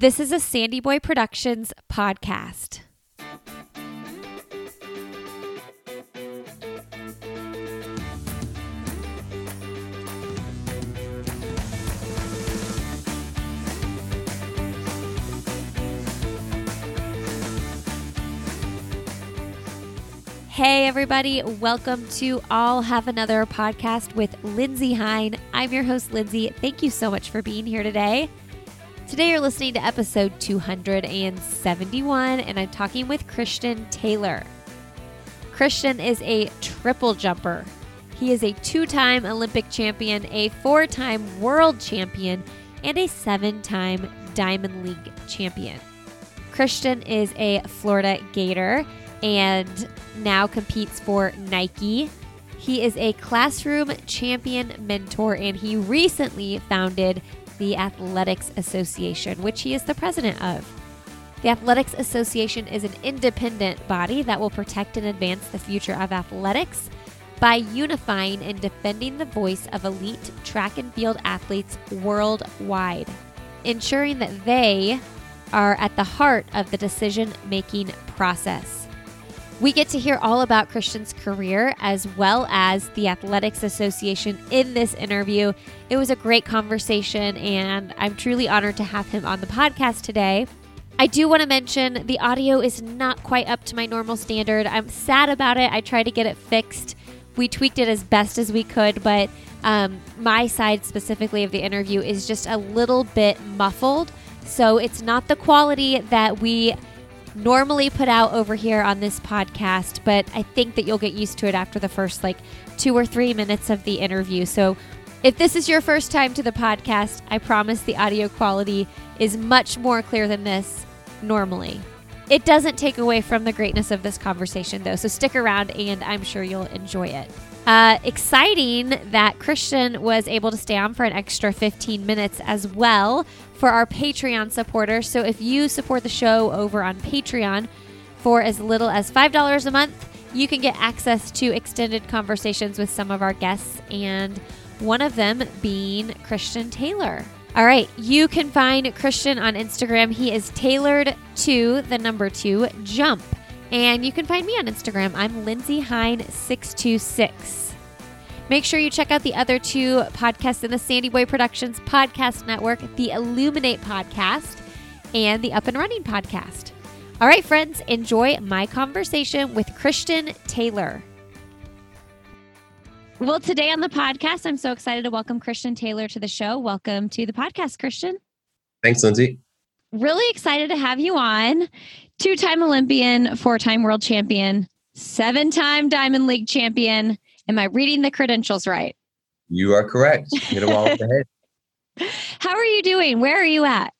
This is a Sandy Boy Productions podcast. Hey, everybody. Welcome to I'll Have Another podcast with Lindsey Hein. I'm your host, Lindsey. Thank you so much for being here today. Today, you're listening to episode 271, and I'm talking with Christian Taylor. Christian is a triple jumper. He is a two time Olympic champion, a four time world champion, and a seven time Diamond League champion. Christian is a Florida Gator and now competes for Nike. He is a classroom champion mentor and he recently founded the Athletics Association, which he is the president of. The Athletics Association is an independent body that will protect and advance the future of athletics by unifying and defending the voice of elite track and field athletes worldwide, ensuring that they are at the heart of the decision making process. We get to hear all about Christian's career as well as the Athletics Association in this interview. It was a great conversation, and I'm truly honored to have him on the podcast today. I do want to mention the audio is not quite up to my normal standard. I'm sad about it. I tried to get it fixed. We tweaked it as best as we could, but um, my side specifically of the interview is just a little bit muffled. So it's not the quality that we normally put out over here on this podcast, but I think that you'll get used to it after the first like two or three minutes of the interview. So if this is your first time to the podcast, I promise the audio quality is much more clear than this normally. It doesn't take away from the greatness of this conversation, though, so stick around and I'm sure you'll enjoy it. Uh, exciting that Christian was able to stay on for an extra 15 minutes as well for our Patreon supporters. So if you support the show over on Patreon for as little as $5 a month, you can get access to extended conversations with some of our guests, and one of them being Christian Taylor. All right, you can find Christian on Instagram. He is tailored to the number two jump. And you can find me on Instagram. I'm Lindsey Hein626. Make sure you check out the other two podcasts in the Sandy Boy Productions podcast network the Illuminate podcast and the Up and Running podcast. All right, friends, enjoy my conversation with Christian Taylor. Well, today on the podcast, I'm so excited to welcome Christian Taylor to the show. Welcome to the podcast, Christian. Thanks, Lindsey. Really excited to have you on two time Olympian, four time world champion, seven time Diamond League champion. Am I reading the credentials right? You are correct. Hit them all the head. How are you doing? Where are you at?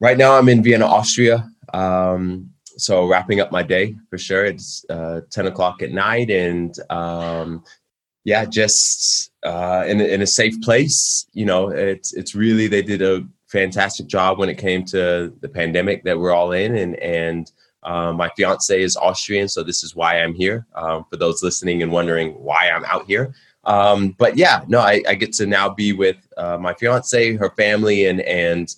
Right now, I'm in Vienna, Austria. Um, so wrapping up my day for sure. It's uh, 10 o'clock at night, and um, yeah, just uh, in in a safe place. You know, it's it's really they did a fantastic job when it came to the pandemic that we're all in and and um, my fiance is Austrian, so this is why I'm here. Um, for those listening and wondering why I'm out here, um, but yeah, no, I, I, get to now be with uh, my fiance, her family, and and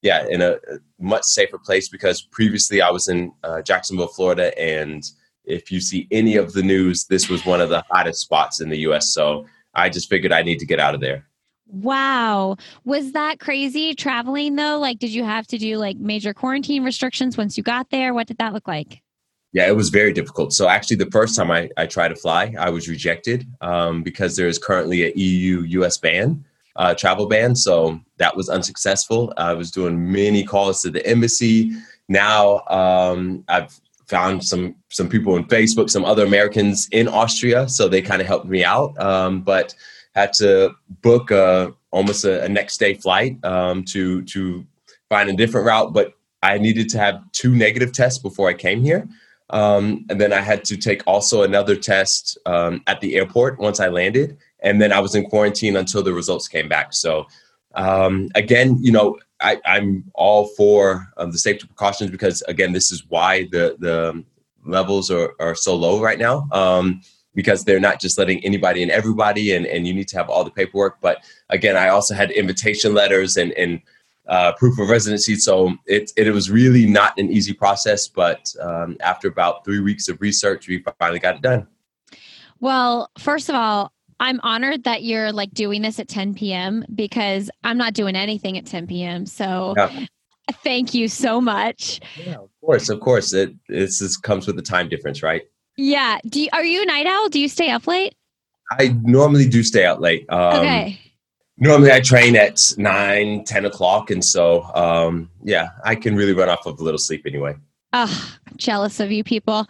yeah, in a, much safer place because previously I was in uh, Jacksonville, Florida, and if you see any of the news, this was one of the hottest spots in the U.S. So I just figured I need to get out of there. Wow. Was that crazy traveling though? Like, did you have to do like major quarantine restrictions once you got there? What did that look like? Yeah, it was very difficult. So actually, the first time I, I tried to fly, I was rejected um, because there is currently a EU US ban, uh, travel ban. So that was unsuccessful. I was doing many calls to the embassy. Now um, I've found some some people on Facebook, some other Americans in Austria, so they kind of helped me out. Um, but had to book a, almost a, a next day flight um, to to find a different route. But I needed to have two negative tests before I came here. Um, and then I had to take also another test um, at the airport once I landed. And then I was in quarantine until the results came back. So, um, again, you know, I, am all for um, the safety precautions because, again, this is why the, the levels are, are so low right now. Um, because they're not just letting anybody and everybody and, and you need to have all the paperwork but again i also had invitation letters and, and uh, proof of residency. So it, it, was really not an easy process, but um, after about three weeks of research, we finally got it done. Well, first of all, I'm honored that you're like doing this at 10 p.m. because I'm not doing anything at 10 p.m. So yeah. thank you so much. Yeah, of course, of course. It this is, comes with the time difference, right? Yeah. Do you, are you a night owl? Do you stay up late? I normally do stay out late. Um, okay. Normally I train at nine, 10 o'clock. And so, um, yeah, I can really run off of a little sleep anyway. Oh, I'm jealous of you people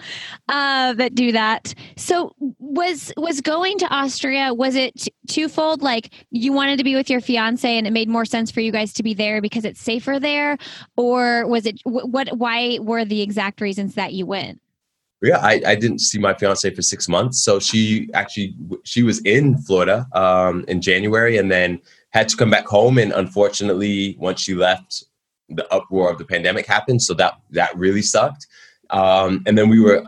uh, that do that. So was was going to Austria was it t- twofold? Like you wanted to be with your fiance, and it made more sense for you guys to be there because it's safer there, or was it what? Why were the exact reasons that you went? Yeah I, I didn't see my fiance for six months. So she actually she was in florida um, in january and then had to come back home. And unfortunately once she left the uproar of the pandemic happened. So that that really sucked. Um, and then we were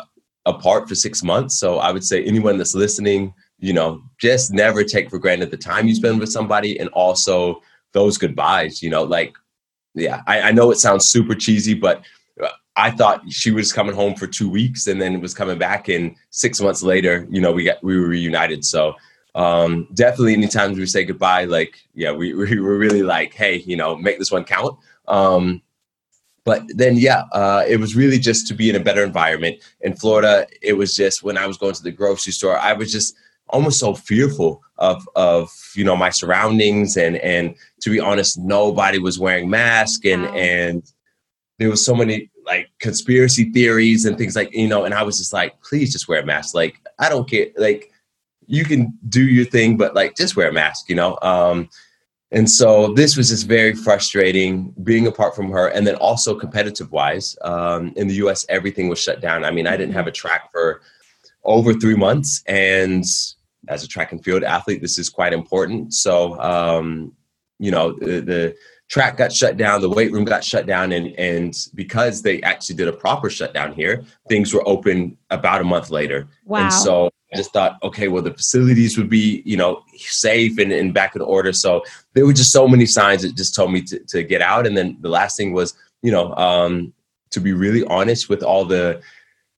apart for six months. So i would say anyone that's listening you know just never take for granted the time you spend with somebody and also those goodbyes you know like yeah I, I know it sounds super cheesy but I thought she was coming home for two weeks and then was coming back. And six months later, you know, we got we were reunited. So um, definitely, anytime we say goodbye, like yeah, we we were really like, hey, you know, make this one count. Um, but then yeah, uh, it was really just to be in a better environment in Florida. It was just when I was going to the grocery store, I was just almost so fearful of of you know my surroundings and and to be honest, nobody was wearing masks and wow. and there was so many like conspiracy theories and things like you know and i was just like please just wear a mask. Like i don't care like you can do your thing but like just wear a mask you know? Um and so this was just very frustrating being apart from her and then also competitive wise um in the us everything was shut down. I mean i didn't have a track for over three months and as a track and field athlete this is quite important. So um you know the, the track got shut down, the weight room got shut down, and and because they actually did a proper shutdown here, things were open about a month later. Wow. And so I just thought, okay, well, the facilities would be, you know, safe and, and back in order. So there were just so many signs that just told me to, to get out. And then the last thing was, you know, um, to be really honest with all the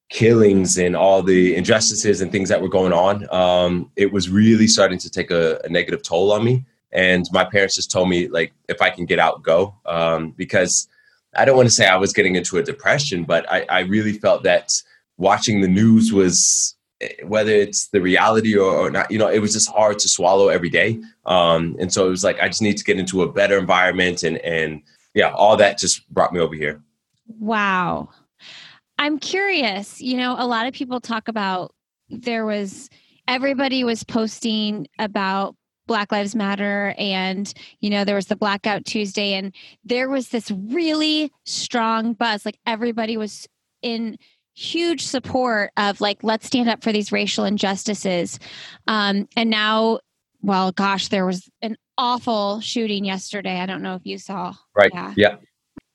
killings and all the injustices and things that were going on, um, it was really starting to take a, a negative toll on me. And my parents just told me like if I can get out, go. Um, because I don't want to say I was getting into a depression, but I, I really felt that watching the news was eh, whether it's the reality or, or, not, you know, it was just hard to swallow every day. Um, and so it was like I just need to get into a better environment and and yeah, all that just brought me over here. Wow. I'm curious, you know, a lot of people talk about there was everybody was posting about Black Lives Matter and you know there was the blackout Tuesday and there was this really strong buzz. Like everybody was in huge support of like let's stand up for these racial injustices. Um and now well gosh there was an awful shooting yesterday. I don't know if you saw right. yeah yeah.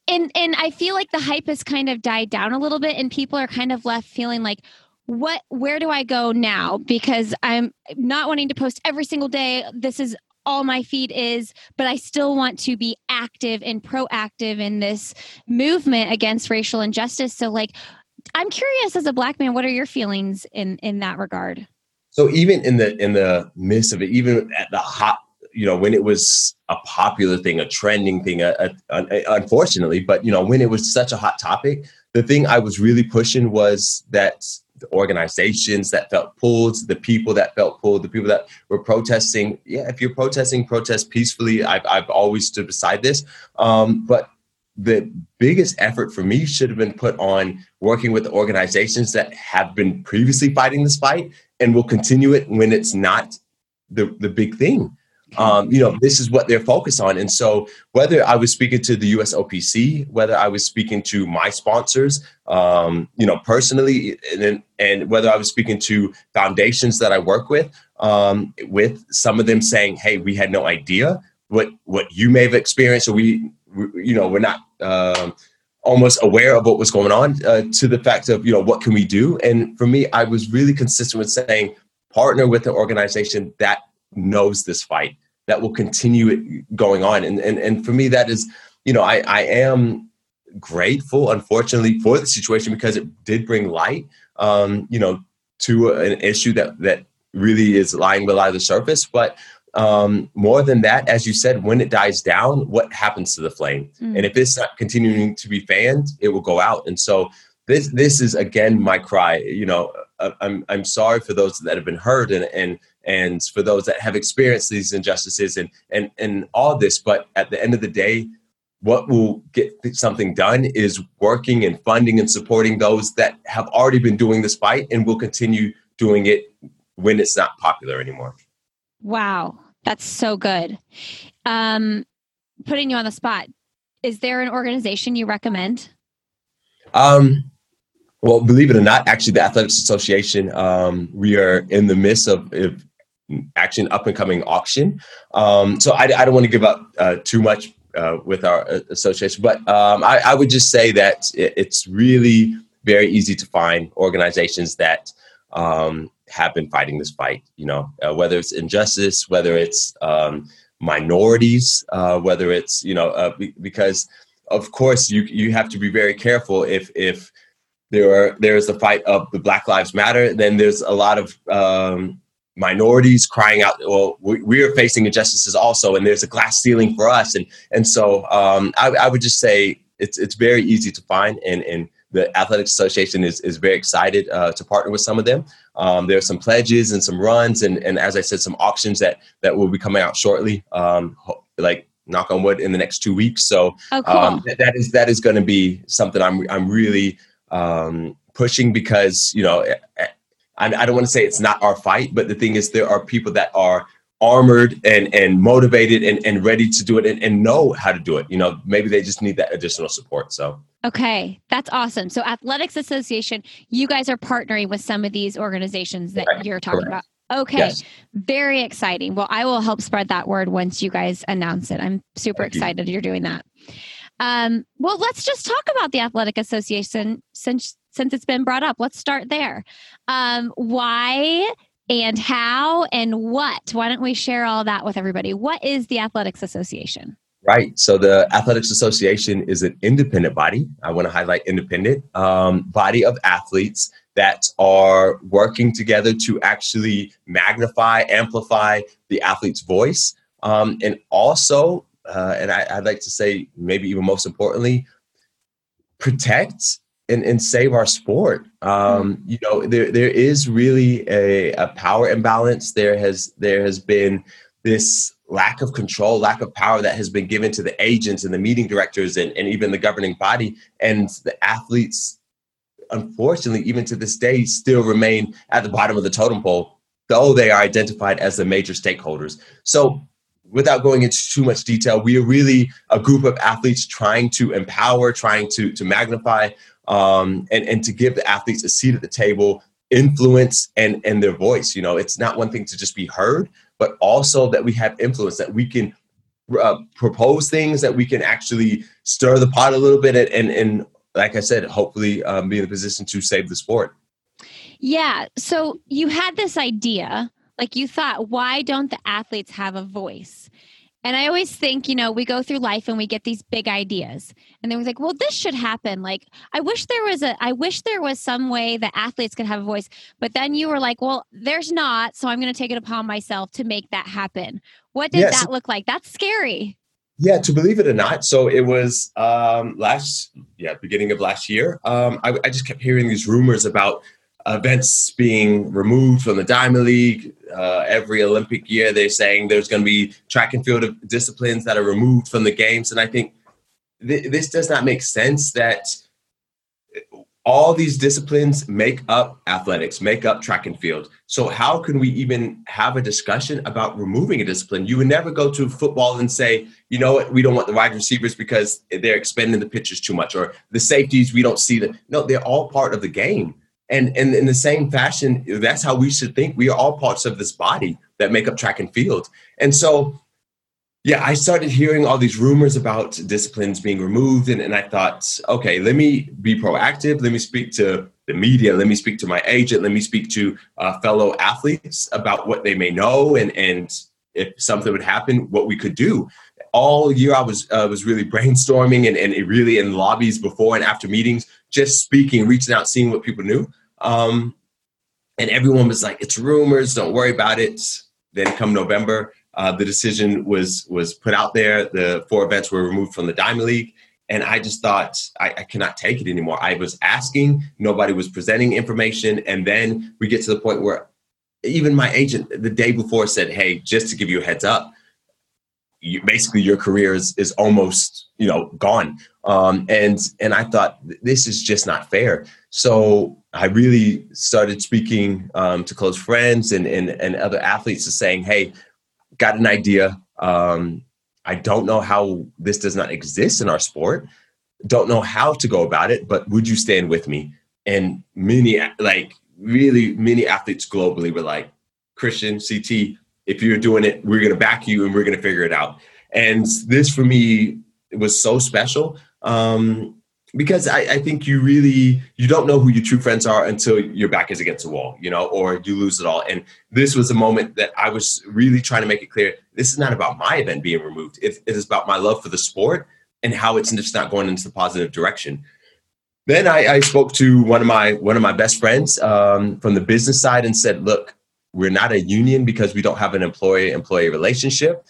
And and I feel like the hype has kind of died down a little bit and people are kind of left feeling like what where do I go now? Because I'm not wanting to post every single day. This is all my feed is, but I still want to be active and proactive in this movement against racial injustice. So like I'm curious as a black man, what are your feelings in in that regard? So even in the in the midst of it, even at the hot, you know, when it was a popular thing, a trending thing, a, a, a, unfortunately, but you know, when it was such a hot topic, the thing I was really pushing was that the organizations that felt pulled, the people that felt pulled, the people that were protesting. Yeah, if you're protesting, protest peacefully. I've, I've always stood beside this. Um, but the biggest effort for me should have been put on working with the organizations that have been previously fighting this fight and will continue it when it's not the, the big thing um, you know, this is what they're focused on. And so, whether I was speaking to the USOPC, whether I was speaking to my sponsors, um, you know, personally, and, and whether I was speaking to foundations that I work with, um, with some of them saying, "Hey, we had no idea what what you may have experienced, or we, we you know, we're not." Um, almost aware of what was going on uh, to the fact of you know what can we do and for me i was really consistent with saying partner with an organization that knows this fight that will continue it going on. And, and, and for me, that is you know, I, I am grateful, unfortunately, for the situation because it did bring light, um, you know, to an issue that that really is lying below the surface. But um, more than that, as you said, when it dies down, what happens to the flame? Mm. And if it's not continuing to be fanned, it will go out. And so this this is again my cry. You know, uh, I'm I'm sorry for those that have been hurt and and and for those that have experienced these injustices and and and all this. But at the end of the day, what will get something done is working and funding and supporting those that have already been doing this fight and will continue doing it when it's not popular anymore. Wow, that's so good. Um, putting you on the spot, is there an organization you recommend? Um, well, believe it or not, actually, the Athletics Association, um, we are in the midst of, of an up and coming auction. Um, so I, I, don't want to give up uh, too much uh, with our uh, association, but um, I, I, would just say that it, it's really very easy to find organizations that um, have been fighting this fight. You know, uh, whether it's injustice, whether it's um, minorities, uh, whether it's you know, uh, because of course you you have to be very careful if if there are there is the fight of the Black Lives Matter, then there's a lot of um, minorities crying out well we, we, are facing injustices also and there's a glass ceiling for us. And and so um, I, I, would just say it's it's very easy to find and and the athletics association is, is very excited uh, to partner with some of them. Um, there are some pledges and some runs and and as i said some auctions that that will be coming out shortly um, like knock on wood in the next two weeks. So oh, cool. um, that, that is that is going to be something i'm i'm really um, pushing because you know I, I don't want to say it's not our fight, but the thing is, there are people that are armored and and motivated and, and ready to do it and, and know how to do it. You know, maybe they just need that additional support. So Okay, that's awesome. So Athletics Association, you guys are partnering with some of these organizations that right. you're talking Correct. about. Okay. Yes. Very exciting. Well, I will help spread that word once you guys announce it. I'm super Thank excited you. you're doing that. Um, well, let's just talk about the Athletic Association since since it's been brought up. Let's start there. Um, why and how and what? Why don't we share all that with everybody? What is the Athletics Association? Right. So the Athletics Association is an independent body. I want to highlight independent um, body of athletes that are working together to actually magnify, amplify the athlete's voice, um, and also, uh, and I, I'd like to say, maybe even most importantly, protect and, and save our sport. Um, mm-hmm. you know, there there is really a, a power imbalance. There has there has been this lack of control, lack of power that has been given to the agents and the meeting directors and, and even the governing body. And the athletes, unfortunately, even to this day, still remain at the bottom of the totem pole, though they are identified as the major stakeholders. So without going into too much detail, we are really a group of athletes trying to empower, trying to, to magnify um, and and to give the athletes a seat at the table, influence and and their voice. You know, it's not one thing to just be heard, but also that we have influence that we can uh, propose things that we can actually stir the pot a little bit and and, and like I said, hopefully um, be in a position to save the sport. Yeah. So you had this idea, like you thought, why don't the athletes have a voice? And I always think, you know, we go through life and we get these big ideas. And then we're like, well, this should happen. Like, I wish there was a I wish there was some way that athletes could have a voice. But then you were like, well, there's not. So I'm gonna take it upon myself to make that happen. What did yes. that look like? That's scary. Yeah, to believe it or not. So it was um last yeah, beginning of last year. Um I, I just kept hearing these rumors about events being removed from the Diamond League. Uh, every Olympic year, they're saying there's going to be track and field disciplines that are removed from the games. And I think th- this does not make sense that all these disciplines make up athletics, make up track and field. So, how can we even have a discussion about removing a discipline? You would never go to football and say, you know what, we don't want the wide receivers because they're expending the pitches too much, or the safeties, we don't see them. No, they're all part of the game. And, and in the same fashion, that's how we should think. We are all parts of this body that make up track and field. And so, yeah, I started hearing all these rumors about disciplines being removed. And, and I thought, okay, let me be proactive. Let me speak to the media. Let me speak to my agent. Let me speak to uh, fellow athletes about what they may know and, and if something would happen, what we could do. all year I was uh, was really brainstorming and, and really in lobbies before and after meetings, just speaking, reaching out, seeing what people knew. Um, and everyone was like, "It's rumors. Don't worry about it." Then come November, uh, the decision was was put out there. The four events were removed from the Diamond League, and I just thought I, I cannot take it anymore. I was asking, nobody was presenting information, and then we get to the point where even my agent the day before said, "Hey, just to give you a heads up." You, basically, your career is, is almost you know gone, um, and and I thought this is just not fair. So I really started speaking um, to close friends and, and and other athletes, to saying, "Hey, got an idea. Um, I don't know how this does not exist in our sport. Don't know how to go about it, but would you stand with me?" And many like really many athletes globally were like, Christian, CT, if you're doing it, we're going to back you and we're going to figure it out. And this for me was so special um, because I, I, think you really you don't know who your true friends are until your back is against the wall, you know, or you lose it all. And this was a moment that I was really trying to make it clear: this is not about my event being removed. it, it is about my love for the sport and how it's just not going into the positive direction. Then I, I spoke to one of my one of my best friends um, from the business side and said, "Look, we're not a union because we don't have an employee employee relationship.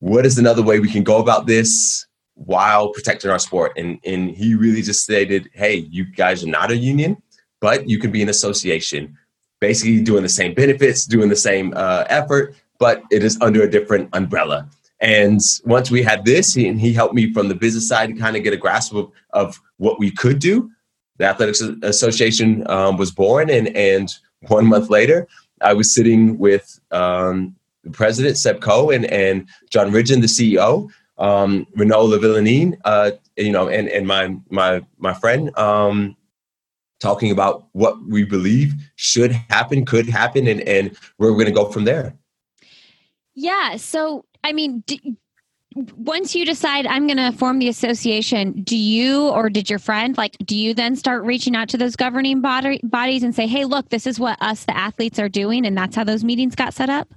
What is another way we can go about this while protecting our sport?" And and he really just stated, "Hey, you guys are not a union, but you can be an association, basically doing the same benefits, doing the same uh, effort, but it is under a different umbrella." And once we had this, he, he helped me from the business side to kind of get a grasp of, of what we could do. The Athletics Association um, was born, and, and one month later, I was sitting with um, the president, Seb Coe, and, and Jon Ridgeon, the CEO, um, Renaud Lavillenie, uh, you know, and, and my, my, my friend, um, talking about what we believe should happen, could happen, and, and where we're going to go from there. Yeah. So I mean, once you decide I'm going to form the association, do you or did your friend like do you then start reaching out to those governing body, bodies and say, "Hey, look, this is what us the athletes are doing," and that's how those meetings got set up?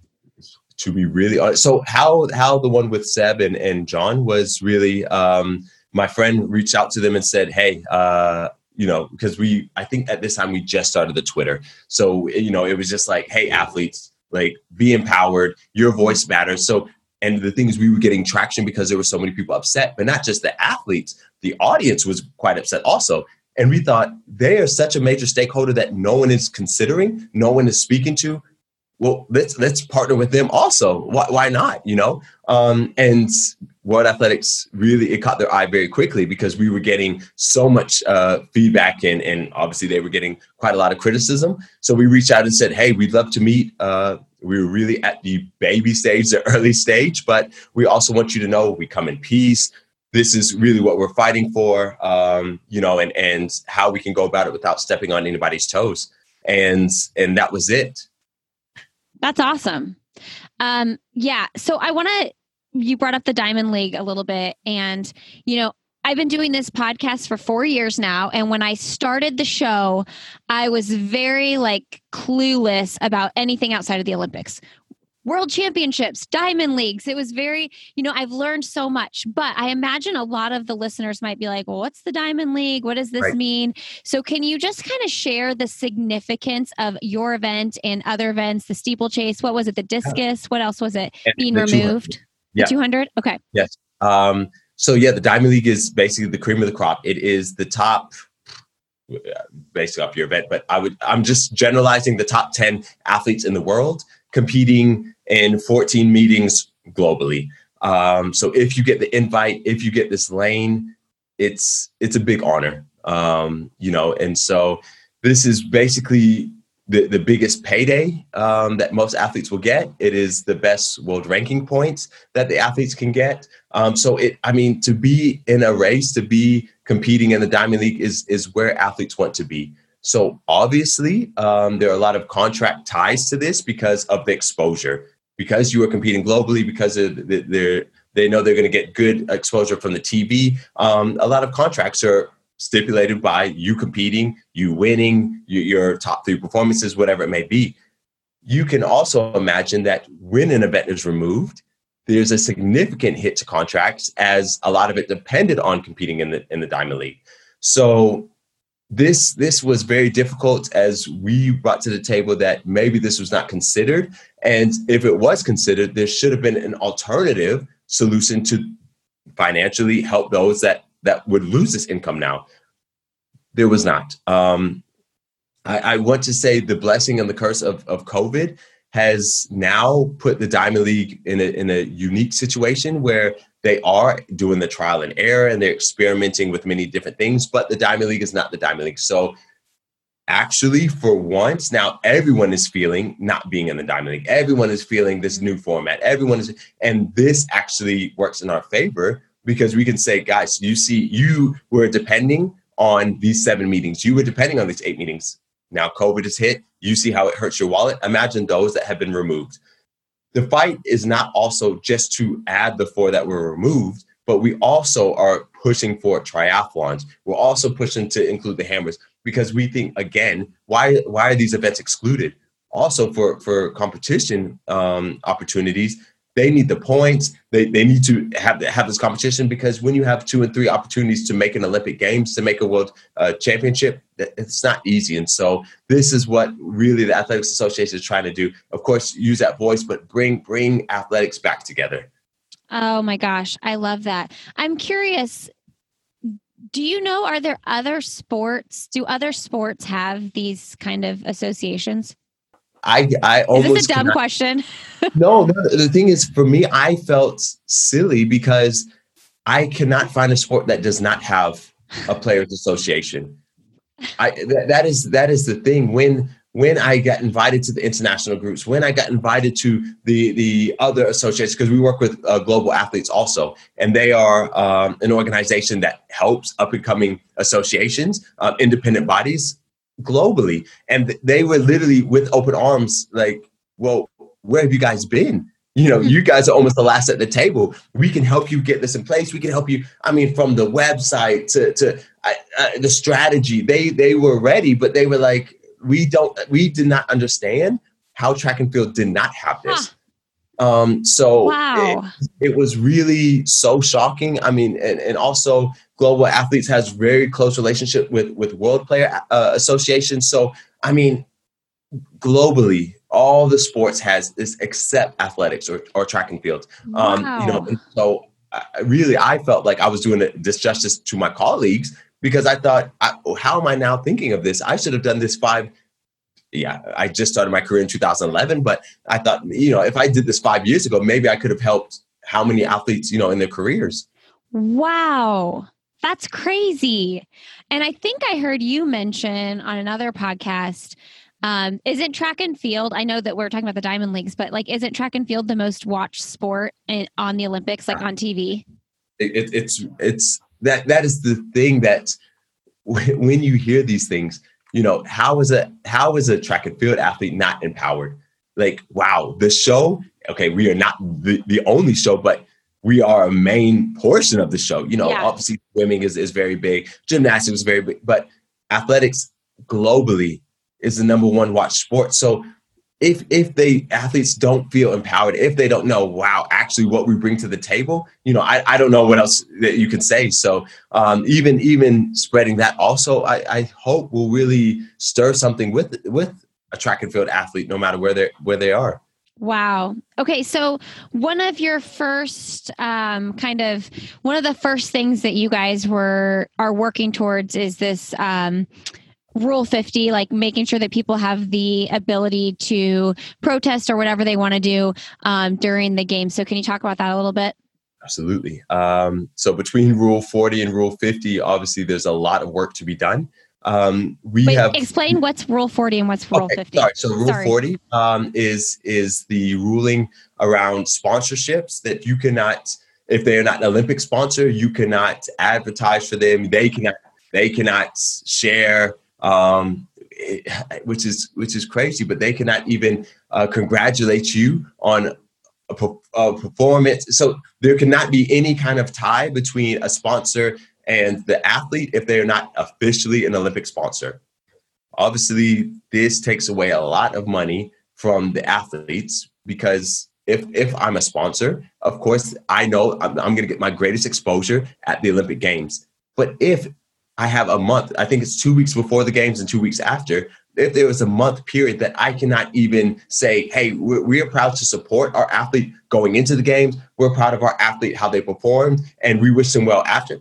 To be really honest, so how how the one with Seb and and Jon was really um, my friend reached out to them and said, "Hey, uh, you know, because we I think at this time we just started the Twitter, so you know it was just like, hey, athletes." Like be empowered. Your voice matters. So and the thing is, we were getting traction because there were so many people upset, but not just the athletes, the audience was quite upset also. And we thought they are such a major stakeholder that no one is considering, no one is speaking to. Well, let's let's partner with them also. Why, why not? You know, um, and World Athletics really it caught their eye very quickly because we were getting so much uh, feedback and and obviously they were getting quite a lot of criticism. So we reached out and said, hey, we'd love to meet. Uh, we were really at the baby stage, the early stage, but we also want you to know we come in peace. This is really what we're fighting for, um, you know, and and how we can go about it without stepping on anybody's toes. And and that was it. That's awesome. Um, yeah. So I want to. You brought up the Diamond League a little bit, and you know, I've been doing this podcast for four years now. And when I started the show, I was very like clueless about anything outside of the Olympics. World championships, diamond leagues. It was very, you know, I've learned so much, but I imagine a lot of the listeners might be like, well, what's the diamond league? What does this right. mean? So, can you just kind of share the significance of your event and other events, the steeplechase? What was it? The discus? What else was it and being removed? 200. Yeah. 200? Okay. Yes. Um, so yeah, the Diamond League is basically the cream of the crop. It is the top, basically off your event, but I would I'm just generalizing the top ten athletes in the world competing in 14 meetings globally. Um, so if you get the invite, if you get this lane, it's it's a big honor, um, you know. And so this is basically the, the biggest payday um, that most athletes will get. It is the best world ranking points that the athletes can get. Um, so it, I mean, to be in a race, to be competing in the Diamond League is is where athletes want to be. So obviously, um, there are a lot of contract ties to this because of the exposure. Because you are competing globally, because of the, they're they know they're going to get good exposure from the TV. Um, a lot of contracts are stipulated by you competing, you winning, you, your top three performances, whatever it may be. You can also imagine that when an event is removed, there's a significant hit to contracts as a lot of it depended on competing in the in the Diamond League. So this this was very difficult as we brought to the table that maybe this was not considered and if it was considered there should have been an alternative solution to financially help those that that would lose this income now there was not um, I, I want to say the blessing and the curse of, of covid has now put the diamond league in a, in a unique situation where they are doing the trial and error and they're experimenting with many different things, but the Diamond League is not the Diamond League. So actually for once now everyone is feeling not being in the diamond league. Everyone is feeling this new format. Everyone is and this actually works in our favor because we can say guys you see you were depending on these seven meetings. You were depending on these eight meetings. Now covid has hit. You see how it hurts your wallet. Imagine those that have been removed. The fight is not also just to add the four that were removed, but we also are pushing for triathlons. We're also pushing to include the hammers because we think again, why why are these events excluded? Also for for competition um, opportunities, they need the points. They, they need to have have this competition because when you have two and three opportunities to make an Olympic Games, to make a World uh, Championship, it's not easy. And so this is what really the Athletics Association is trying to do. Of course, use that voice, but bring bring athletics back together. Oh my gosh, I love that. I'm curious. Do you know? Are there other sports? Do other sports have these kind of associations? I I almost is this a dumb cannot, question. no, no, the thing is, for me, I felt silly because I cannot find a sport that does not have a players' association. I that, that is that is the thing when when I got invited to the international groups, when I got invited to the the other associations, because we work with uh, global athletes also, and they are um, an organization that helps up and coming associations, uh, independent bodies globally, and they were literally with open arms, like, "Well, where have you guys been? You know, you guys are almost the last at the table. We can help you get this in place. We can help you. I mean, from the website to to uh, the strategy, they they were ready, but they were like, we don't, we did not understand how track and field did not have this. Huh. Um, so wow. it, it, was really so shocking. I mean, and, and also Global Athletes has very close relationship with with World Player uh, Association. So I mean, globally, all the sports has this except athletics or, or track and field. Um, wow. You know, so I, really, I felt like I was doing a disjustice to my colleagues because I thought, I, how am I now thinking of this? I should have done this five. Yeah, I just started my career in 2011, but I thought, you know, if I did this five years ago, maybe I could have helped how many athletes, you know, in their careers. Wow. That's crazy. And I think I heard you mention on another podcast um, isn't track and field? I know that we're talking about the Diamond Leagues, but like, isn't track and field the most watched sport in, on the Olympics, like on TV? It, it's it's that that is the thing that when you hear these things, you know, how is a how is a track and field athlete not empowered? Like, wow, the show. Okay, we are not the, the only show, but we are a main portion of the show. You know, yeah. obviously swimming is, is very big, gymnastics is very big, but athletics globally is the number one watch sport. So if if they athletes don't feel empowered, if they don't know, wow, actually what we bring to the table, you know, I, I don't know what else that you can say. So um, even even spreading that also, I, I hope will really stir something with with a track and field athlete, no matter where they where they are. Wow. Okay. So, one of your first um, kind of one of the first things that you guys were are working towards is this um, rule 50 like making sure that people have the ability to protest or whatever they want to do um, during the game. So can you talk about that a little bit? Absolutely. Um, so between rule 40 and rule 50 obviously there's a lot of work to be done. Um, we Wait, have explain what's rule 40 and what's rule okay, 50 sorry. So rule sorry. 40 um, is is the ruling around sponsorships that you cannot if they are not an olympic sponsor you cannot advertise for them. They cannot they cannot share um, which is which is crazy. But they cannot even uh, congratulate you on a, a, performance. So there cannot be any kind of tie between a sponsor and the athlete if they are not officially an Olympic sponsor. Obviously, this takes away a lot of money from the athletes because if if I'm a sponsor, of course, I know I'm, I'm going to get my greatest exposure at the Olympic Games. But if I have a month, I think it's two weeks before the games and two weeks after. If there was a month period that I cannot even say, hey, we're, we're proud to support our athlete going into the games, we're proud of our athlete, how they performed, and we wish them well after.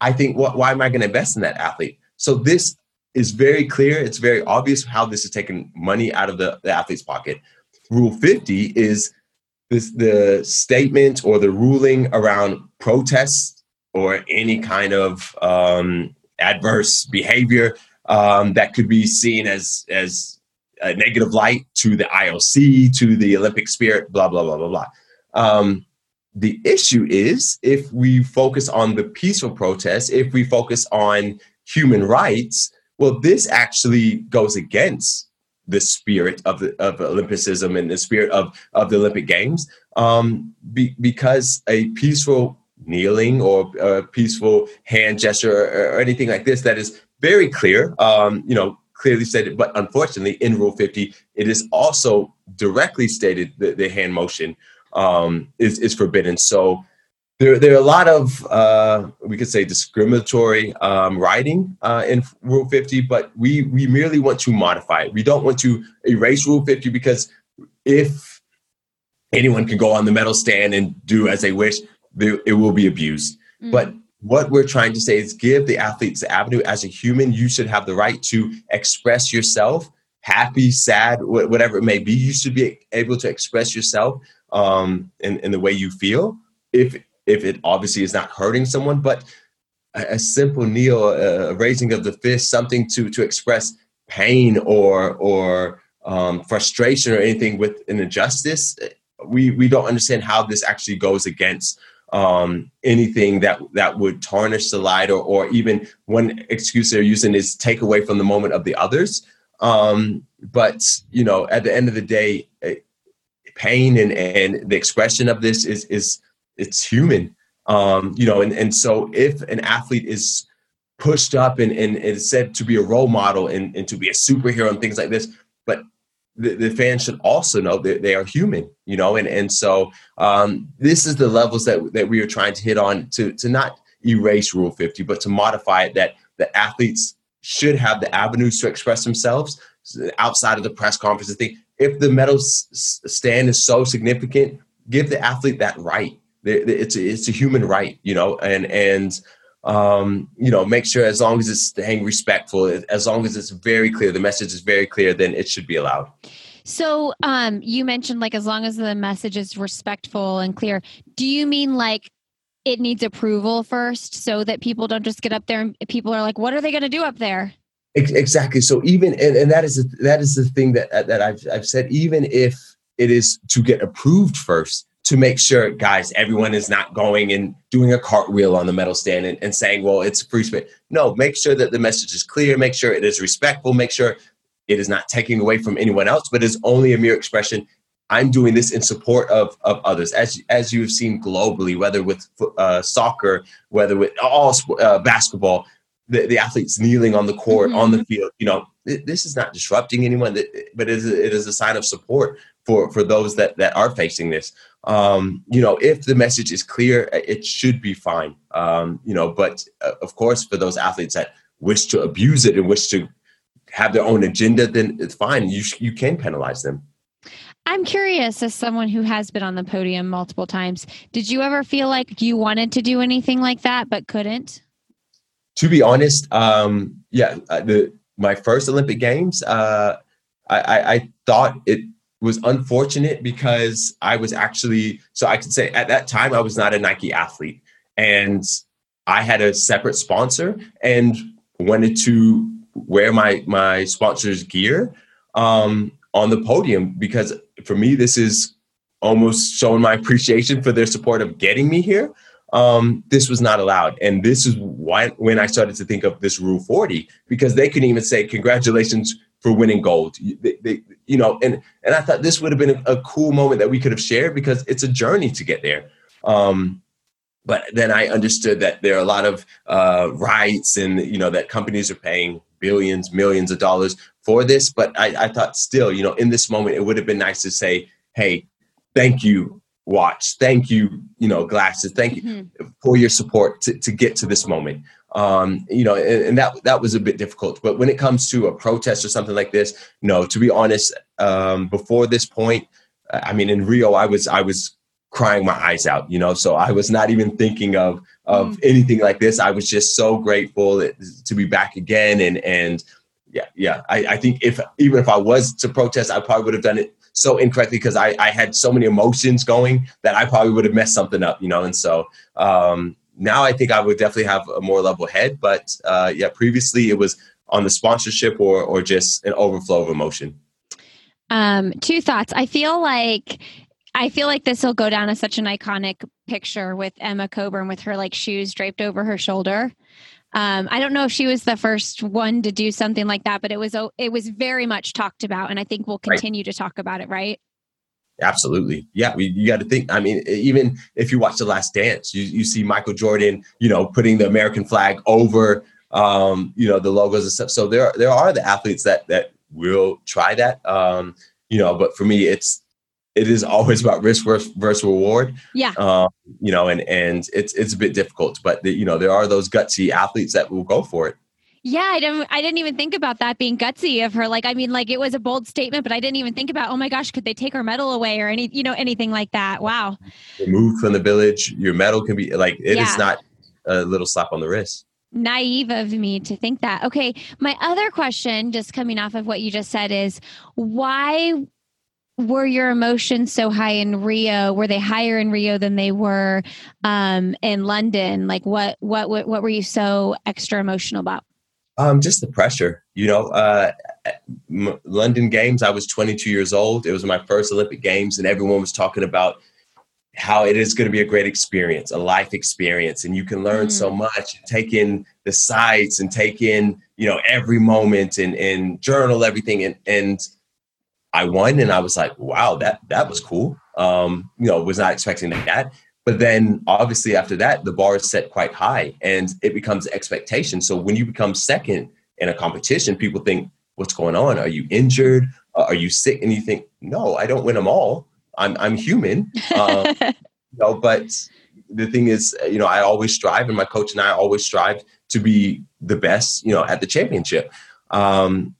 I think, what, why am I going to invest in that athlete? So this is very clear. It's very obvious how this is taking money out of the, the athlete's pocket. Rule 50 is this, the statement or the ruling around protests or any kind of um, adverse behavior um, that could be seen as as a negative light to the IOC, to the Olympic spirit, blah blah blah blah blah. Um, the issue is if we focus on the peaceful protests, if we focus on human rights, well, this actually goes against the spirit of the, of Olympicism and the spirit of of the Olympic Games, um, be, because a peaceful kneeling or a peaceful hand gesture or, anything like this that is very clear, um, you know, clearly stated. But unfortunately, in Rule 50, it is also directly stated that the hand motion um, is, is forbidden. So there, there are a lot of, uh, we could say, discriminatory um, writing uh, in Rule 50, but we, we merely want to modify it. We don't want to erase Rule 50 because if anyone can go on the medal stand and do as they wish, it will be abused. Mm. But what we're trying to say is give the athletes the avenue as a human. You should have the right to express yourself, happy, sad, whatever it may be. You should be able to express yourself um, in, in the way you feel. If if it obviously is not hurting someone, but a, a simple kneel, a raising of the fist, something to to express pain or or um, frustration or anything with an injustice. We we don't understand how this actually goes against um, anything that that would tarnish the light or, or even one excuse they're using is take away from the moment of the others. Um, but you know at the end of the day eh, pain and, and the expression of this is is it's human. Um, you know and, and so if an athlete is pushed up and, and is said to be a role model and, and to be a superhero and things like this but the, the fans should also know that they are human, you know, and and so um, this is the levels that that we are trying to hit on to to not erase Rule 50, but to modify it that the athletes should have the avenues to express themselves outside of the press conference. thing. If the medal stand is so significant, give the athlete that right. It's a, it's a human right, you know, and and um, you know, make sure as long as it's staying respectful, as long as it's very clear, the message is very clear, then it should be allowed. So, um, you mentioned like as long as the message is respectful and clear. Do you mean like it needs approval first, so that people don't just get up there and people are like, "What are they going to do up there?" Exactly. So even and, and that is that is the thing that that I've I've said. Even if it is to get approved first, to make sure, guys, everyone is not going and doing a cartwheel on the medal stand and, and saying, well, it's a free speech. No, make sure that the message is clear, make sure it is respectful, make sure it is not taking away from anyone else, but is only a mere expression. I'm doing this in support of, of others, as as you've seen globally, whether with uh, soccer, whether with all uh, basketball, the, the athletes kneeling on the court, mm-hmm. on the field. You know, this is not disrupting anyone, but it is, it is a sign of support for for those that that are facing this um, you know, if the message is clear, it should be fine. Um, you know, but uh, of course, for those athletes that wish to abuse it and wish to have their own agenda, then it's fine. You sh- you can penalize them. I'm curious, as someone who has been on the podium multiple times, did you ever feel like you wanted to do anything like that but couldn't? To be honest, um, yeah, uh, the my first Olympic Games, uh, I, I, I thought it was unfortunate because I was actually so I could say at that time I was not a Nike athlete and I had a separate sponsor and wanted to wear my my sponsor's gear um, on the podium because for me this is almost showing my appreciation for their support of getting me here. Um, this was not allowed, and this is why when I started to think of this Rule 40 because they couldn't even say congratulations for winning gold. They, they, you know, and and I thought this would have been a, a, cool moment that we could have shared because it's a journey to get there. Um, but then I understood that there are a lot of uh, rights and you know that companies are paying billions, millions of dollars for this. But I, I thought still, you know, in this moment, it would have been nice to say, hey, thank you watch thank you you know glasses thank you mm-hmm. for your support to, to get to this moment um, you know and, and, that that was a bit difficult but when it comes to a protest or something like this no to be honest um, before this point i mean in rio i was i was crying my eyes out you know so i was not even thinking of of mm-hmm. anything like this i was just so grateful to be back again and and yeah yeah I, I think if even if i was to protest i probably would have done it so incorrectly because I, I had so many emotions going that I probably would have messed something up, you know. And so um, now I think I would definitely have a more level head. But uh, yeah, previously it was on the sponsorship or or just an overflow of emotion. Um, two thoughts. I feel like I feel like this will go down as such an iconic picture with Emma Coburn with her like shoes draped over her shoulder. Um, I don't know if she was the first one to do something like that, but it was it was very much talked about, and I think we'll continue right. to talk about it. Right? Absolutely, yeah. We, you got to think. I mean, even if you watch The Last Dance, you you see Michael Jordan, you know, putting the American flag over, um, you know, the logos and stuff. So there there are the athletes that that will try that. Um, you know, but for me, it's it is always about risk versus reward. Yeah. Um, you know, and and it's it's a bit difficult, but the, you know there are those gutsy athletes that will go for it. Yeah, I didn't. I didn't even think about that being gutsy of her. Like, I mean, like it was a bold statement, but I didn't even think about. Oh my gosh, could they take her medal away or any, you know, anything like that? Wow. Removed from the village, your medal can be like it yeah. is not a little slap on the wrist naive of me to think that. Okay. My other question, just coming off of what you just said, is why were your emotions so high in Rio? Were they higher in Rio than they were um, in London? Like what, what, what, what were you so extra emotional about? Um, just the pressure, you know, uh, M- London games, I was 22 years old. It was my first Olympic games and everyone was talking about how it is going to be a great experience, a life experience. And you can learn mm. so much, take in the sights and take in, you know, every moment and, and journal everything. And, and, I won and I was like, wow, that that was cool. Um, you know, was not expecting that. But then obviously after that, the bar is set quite high and it becomes expectation. So when you become second in a competition, people think, what's going on? Are you injured? Uh, are you sick? And you think, no, I don't win them all. I'm I'm human. Um, you know, but the thing is, you know, I always strive, and my coach and I always strive to be the best, you know, at the championship. Um,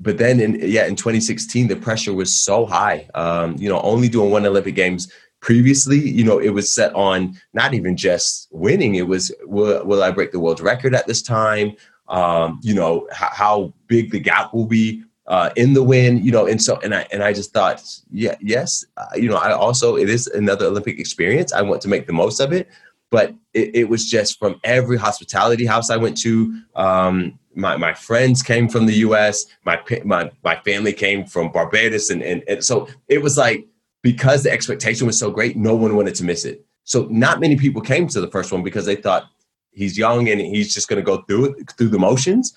but then in yeah in 2016 the pressure was so high um, you know only doing one olympic games previously you know it was set on not even just winning it was will, will i break the world record at this time um, you know h- how big the gap will be uh, in the win you know and so and i and i just thought yeah yes uh, you know i also it is another olympic experience i want to make the most of it but it, it was just from every hospitality house i went to um, my, my friends came from the US, my, my, my family came from Barbados. And, and, and so it was like, because the expectation was so great, no one wanted to miss it. So not many people came to the first one because they thought he's young and he's just going to go through it, through the motions.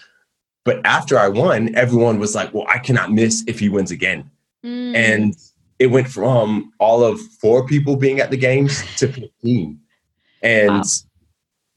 But after I won, everyone was like, well, I cannot miss if he wins again. Mm. And it went from all of four people being at the games to 15. And wow.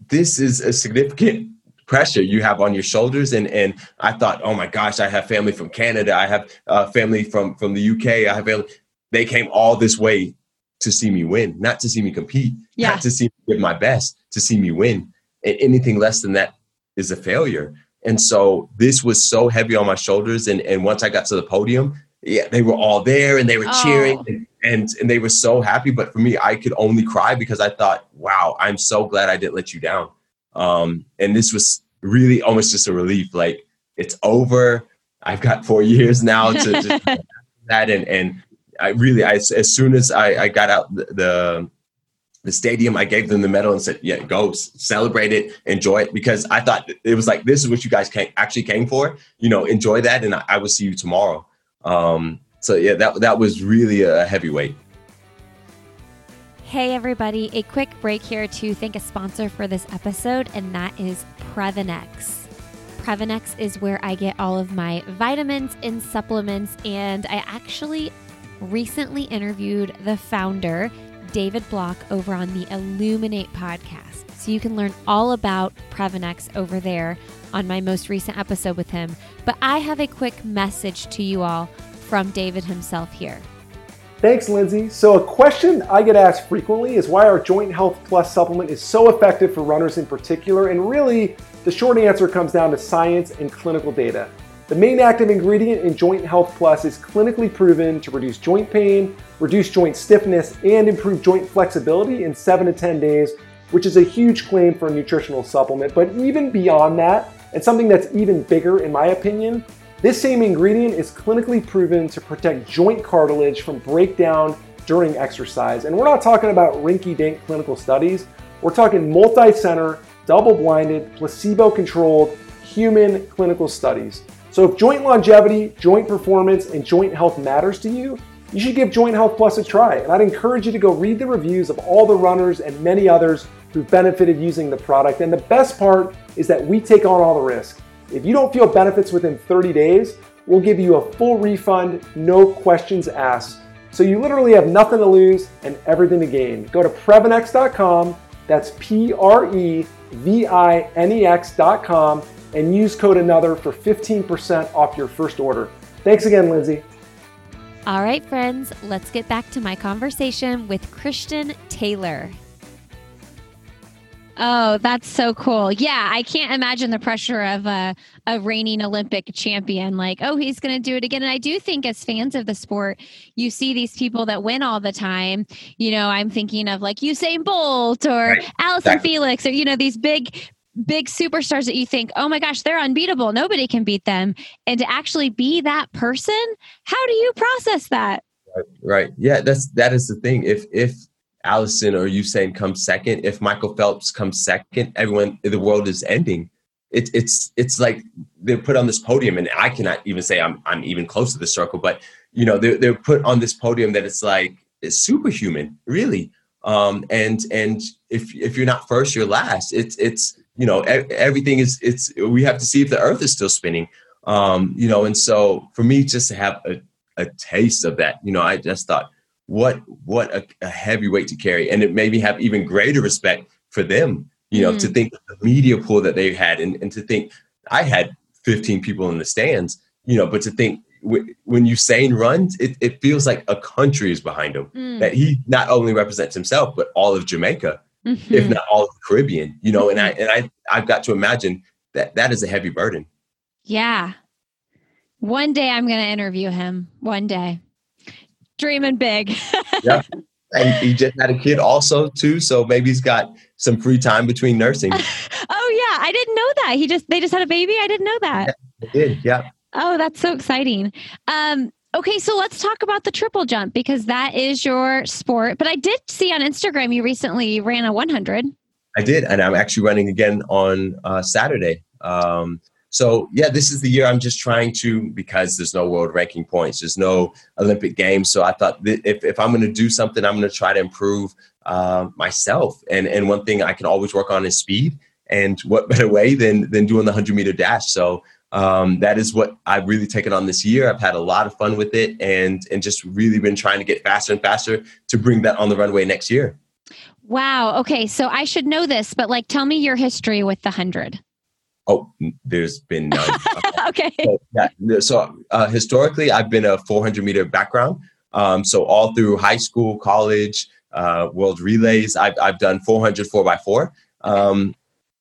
this is a significant pressure you have on your shoulders. And and I thought, oh my gosh, I have family from Canada, I have uh, family from from the UK, I have family. They came all this way to see me win, not to see me compete, yeah. not to see me give my best, to see me win. And anything less than that is a failure. And so this was so heavy on my shoulders. And and once I got to the podium, yeah, they were all there and they were oh. cheering and, and, and they were so happy. But for me, I could only cry because I thought, wow, I'm so glad I didn't let you down. Um, and this was really almost just a relief. Like it's over. I've got four years now to, to that. And, and I really, I, as soon as I, I got out the, the, stadium, I gave them the medal and said, yeah, go celebrate it, enjoy it. Because I thought it was like, this is what you guys came, actually came for, you know, enjoy that. And I, I will see you tomorrow. Um, so yeah, that, that was really a heavyweight. Hey, everybody, a quick break here to thank a sponsor for this episode, and that is Previnex. Previnex is where I get all of my vitamins and supplements, and I actually recently interviewed the founder, David Block, over on the Illuminate podcast. So you can learn all about Previnex over there on my most recent episode with him. But I have a quick message to you all from David himself here. Thanks, Lindsey. So, a question I get asked frequently is why our Joint Health Plus supplement is so effective for runners in particular. And really, the short answer comes down to science and clinical data. The main active ingredient in Joint Health Plus is clinically proven to reduce joint pain, reduce joint stiffness, and improve joint flexibility in 7 to 10 days, which is a huge claim for a nutritional supplement. But even beyond that, and something that's even bigger in my opinion, this same ingredient is clinically proven to protect joint cartilage from breakdown during exercise. And we're not talking about rinky dink clinical studies, we're talking multi center, double blinded, placebo controlled human clinical studies. So if joint longevity, joint performance, and joint health matters to you, you should give Joint Health Plus a try. And I'd encourage you to go read the reviews of all the runners and many others who've benefited using the product. And the best part is that we take on all the risk. If you don't feel benefits within 30 days, we'll give you a full refund, no questions asked. So you literally have nothing to lose and everything to gain. Go to Previnex.com, that's P R E V I N E X.com, and use code ANOTHER for 15% off your first order. Thanks again, Lindsey. All right, friends, let's get back to my conversation with Christian Taylor. Oh, that's so cool. Yeah, I can't imagine the pressure of a, a reigning Olympic champion. Like, oh, he's going to do it again. And I do think, as fans of the sport, you see these people that win all the time. You know, I'm thinking of like Usain Bolt or right. Allyson exactly. Felix or, you know, these big, big superstars that you think, oh my gosh, they're unbeatable. Nobody can beat them. And to actually be that person, how do you process that? Right. right. Yeah, that's that is the thing. If if Allyson or Usain comes second, if Michael Phelps comes second, everyone the world is ending. It's it's it's like they're put on this podium, and I cannot even say I'm I'm even close to the circle, but you know they're they're put on this podium that it's like it's superhuman, really. Um, and and if if you're not first, you're last. It's it's you know everything is it's we have to see if the Earth is still spinning. Um, you know, and so for me just to have a a taste of that, you know, I just thought what what a, a heavy weight to carry, and it made me have even greater respect for them. You know, mm. to think the media pool that they had, and, and to think I had 15 people in the stands. You know, but to think when Usain runs, it, it feels like a country is behind him. Mm. That he not only represents himself, but all of Jamaica, mm-hmm. if not all of the Caribbean. You know, and I mm-hmm. and I I've got to imagine that that is a heavy burden. Yeah. One day I'm going to interview him. One day dreaming big. yeah. And he just had a kid also too, so maybe he's got some free time between nursing. oh yeah, I didn't know that. He just they just had a baby. I didn't know that. Yeah, did. Yeah. Oh, that's so exciting. Um, okay, so let's talk about the triple jump because that is your sport. But I did see on Instagram you recently ran a 100. I did, and I'm actually running again on uh, Saturday. Um, so yeah, this is the year I'm just trying to because there's no world ranking points, there's no Olympic games. So I thought if if I'm going to do something, I'm going to try to improve uh, myself. And and one thing I can always work on is speed. And what better way than than doing the hundred meter dash? So um, that is what I've really taken on this year. I've had a lot of fun with it, and and just really been trying to get faster and faster to bring that on the runway next year. Wow. Okay. So I should know this, but like, tell me your history with the hundred. Oh, there's been none. okay. So, yeah, so uh, historically, I've been a 400 meter background. Um, so all through high school, college, uh, world relays, I've, I've done 400 4 by 4 um,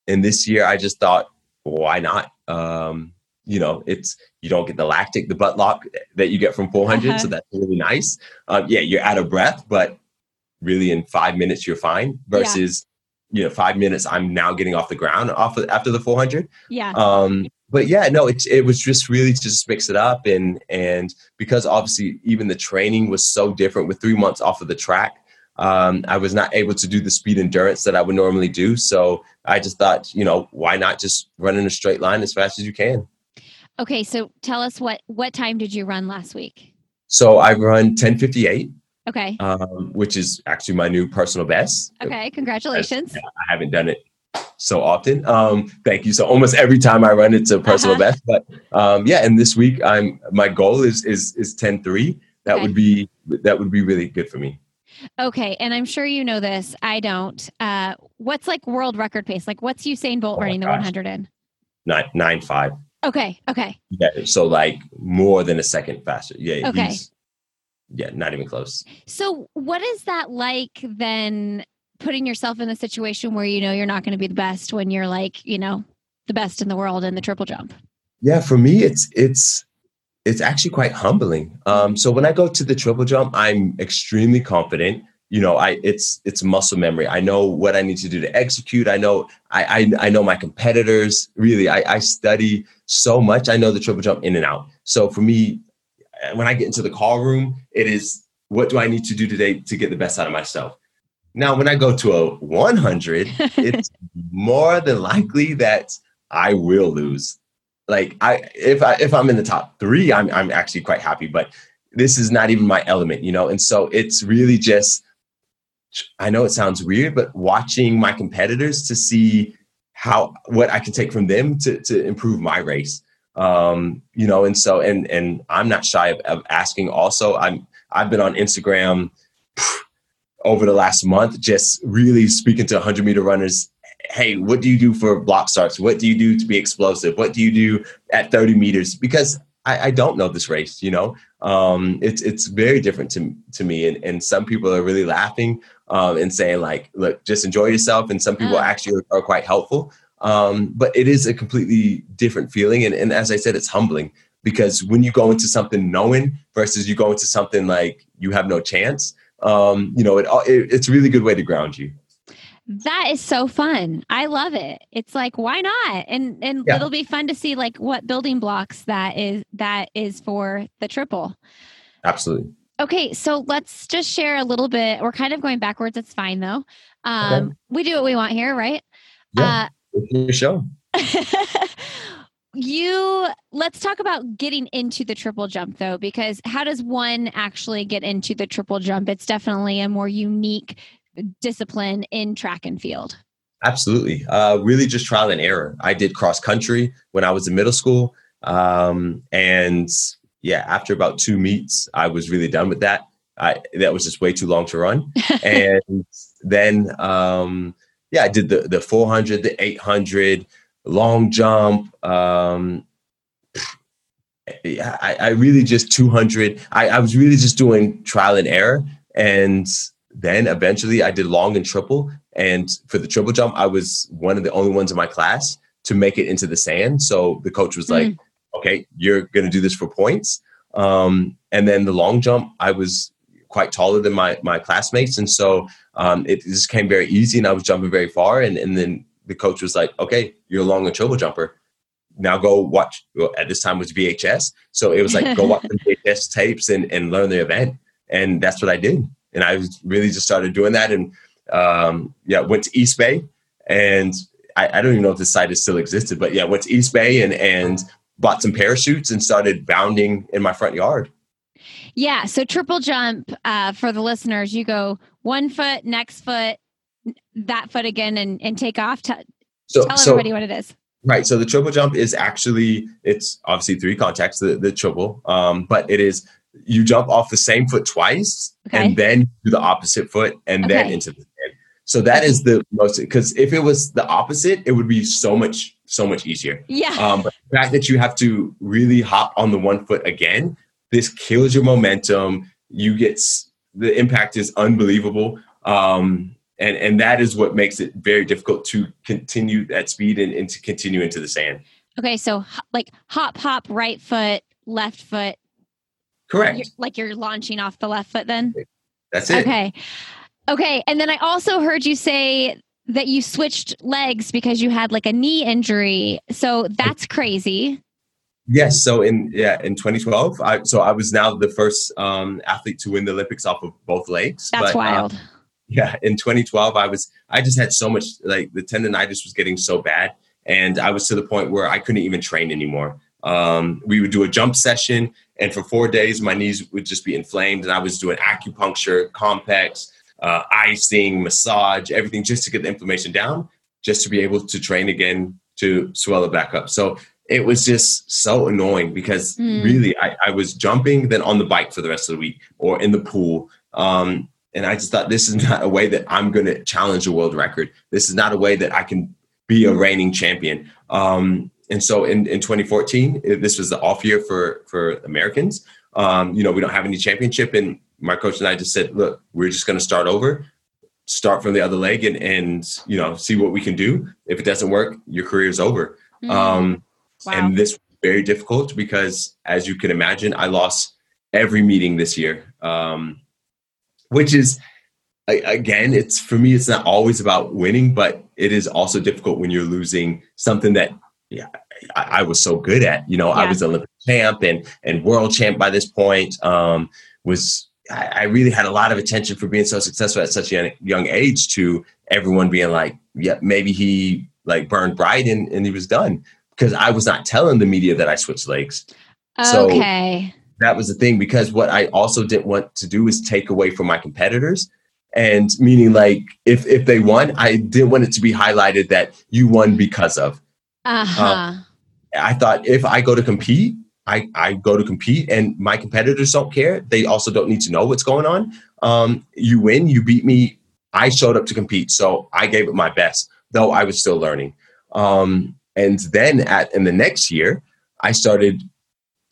And this year, I just thought, why not? Um, you know, it's you don't get the lactic, the butt lock that you get from 400, uh-huh. so that's really nice. Um, yeah, you're out of breath, but really in five minutes you're fine. Versus you know five minutes i'm now getting off the ground off of, after the 400 yeah um but yeah no it, it was just really to just mix it up and and because obviously even the training was so different with three months off of the track um, I was not able to do the speed endurance that I would normally do. So I just thought, you know, why not just run in a straight line as fast as you can? Okay, so tell us what what time did you run last week? So I run 1058. Okay. Um, which is actually my new personal best. Okay, congratulations. I haven't done it so often. Um, thank you. So almost every time I run, it's a personal uh-huh. best. But um, yeah, and this week, I'm my goal is is is 10-3. That okay. would be that would be really good for me. Okay, and I'm sure you know this. I don't. Uh, what's like world record pace? Like, what's Usain Bolt oh running the 100 in? Nine nine five. Okay. Okay. Yeah. So like more than a second faster. Yeah. Okay. yeah, not even close. So, what is that like then? Putting yourself in a situation where you know you're not going to be the best when you're like you know the best in the world in the triple jump. Yeah, for me, it's it's it's actually quite humbling. Um, so when I go to the triple jump, I'm extremely confident. You know, I it's it's muscle memory. I know what I need to do to execute. I know I I, I know my competitors. Really, I, I study so much. I know the triple jump in and out. So for me, uh, when I get into the call room, it is what do I need to do today to get the best out of myself. Now, when I go to a 100, it's more than likely that I will lose like I if I if I'm in the top three, I'm I'm actually quite happy. But this is not even my element, you know. And so it's really just I know it sounds weird, but watching my competitors to see how what I can take from them to to improve my race. Um, you know, and so and and I'm not shy of, of asking also. I'm I've been on Instagram over the last month, just really speaking to 100 meter runners hey, what do you do for block starts? What do you do to be explosive? What do you do at 30 meters? Because I, I don't know this race, you know. Um, it's it's very different to to me, and, and some people are really laughing um, and saying like, look, just enjoy yourself, and some people uh. actually are, are, quite helpful. Um, but it is a completely different feeling, and, and as I said, it's humbling because when you go into something knowing versus you go into something like you have no chance, um, you know, it, it it's a really good way to ground you. That is so fun. I love it. It's like why not? And and yeah. it'll be fun to see like what building blocks that is that is for the triple. Absolutely. Okay, so let's just share a little bit. We're kind of going backwards. It's fine though. Um, okay. We do what we want here, right? Yeah. Uh, your show. you let's talk about getting into the triple jump though because how does one actually get into the triple jump it's definitely a more unique discipline in track and field? Absolutely. Uh, really just trial and error. I did cross country when I was in middle school. Um, and yeah, after about two meets, I was really done with that. I, that was just way too long to run. and then, um, yeah, I did the, the 400, the 800, long jump. Um, I, I really just 200. I, I was really just doing trial and error. And then eventually I did long and triple. And for the triple jump, I was one of the only ones in my class to make it into the sand. So the coach was like, mm. okay, you're going to do this for points. Um, and then the long jump, I was quite taller than my, my classmates. And so um, it just came very easy and I was jumping very far. And, and then the coach was like, okay, you're a long and triple jumper. Now go watch. Well, at this time was VHS. So it was like, go watch the VHS tapes and, and learn the event. And that's what I did and I really just started doing that. And um, yeah, went to Eastbay, and I, I, don't even know if this site has still existed, but yeah, went to Eastbay and and bought some parachutes and started bounding in my front yard. Yeah, so triple jump uh, for the listeners, you go one foot, next foot, that foot again, and and take off. T- so, tell everybody what it is. Right. So the triple jump is actually it's obviously three contacts, the, the triple, um, but it is you jump off the same foot twice okay. and then do the opposite foot and okay. then into the sand. So that is the most because if it was the opposite, it would be so much so much easier. Yeah. Um, but the fact that you have to really hop on the one foot again, this kills your momentum. You get the impact is unbelievable. Um, and and that is what makes it very difficult to continue that speed and, and to continue into the sand. Okay, so like hop, hop, right foot, left foot, Correct. You're, like you're launching off the left foot then? That's it. Okay. Okay. And then I also heard you say that you switched legs because you had like a knee injury. So that's crazy. Yes. So in yeah in 2012, I so I was now the first um, athlete to win the Olympics off of both legs. That's but, wild. Um, yeah, in 2012, I was I just had so much like the tendonitis was getting so bad, and I was to the point where I couldn't even train anymore. Um, we would do a jump session, and for four days, my knees would just be inflamed. And I was doing acupuncture, Compex, uh, icing, massage, everything just to get the inflammation down, just to be able to train again to swell it back up. So it was just so annoying because mm. really I, I, was jumping, then on the bike for the rest of the week or in the pool. Um, and I just thought this is not a way that I'm going to challenge a world record. This is not a way that I can be a reigning champion. Um, and so in, in 2014, this was the off year for for Americans. Um, you know, we don't have any championship. And my coach and I just said, look, we're just going to start over, start from the other leg and, and, you know, see what we can do. If it doesn't work, your career is over. Mm. Um, wow. And this was very difficult because as you can imagine, I lost every meeting this year. Um, which is, again, it's for me, it's not always about winning, but it is also difficult when you're losing something that yeah, I, I was so good at. You know, yeah. I was Olympic champ and and world champ by this point. Um, was I, I, really had a lot of attention for being so successful at such a young, young age to everyone being like, yeah, maybe he like burned bright and, and he was done because I was not telling the media that I switched legs. Okay. So that was the thing because what I also didn't want to do is take away from my competitors and meaning like if if they won i didn't want it to be highlighted that you won because of uh-huh. Um, i thought if i go to compete I, I go to compete and my competitors don't care. They also don't need to know what's going on. Um, you win you beat me. I showed up to compete so i gave it my best though i was still learning. Um, and then at in the next year i started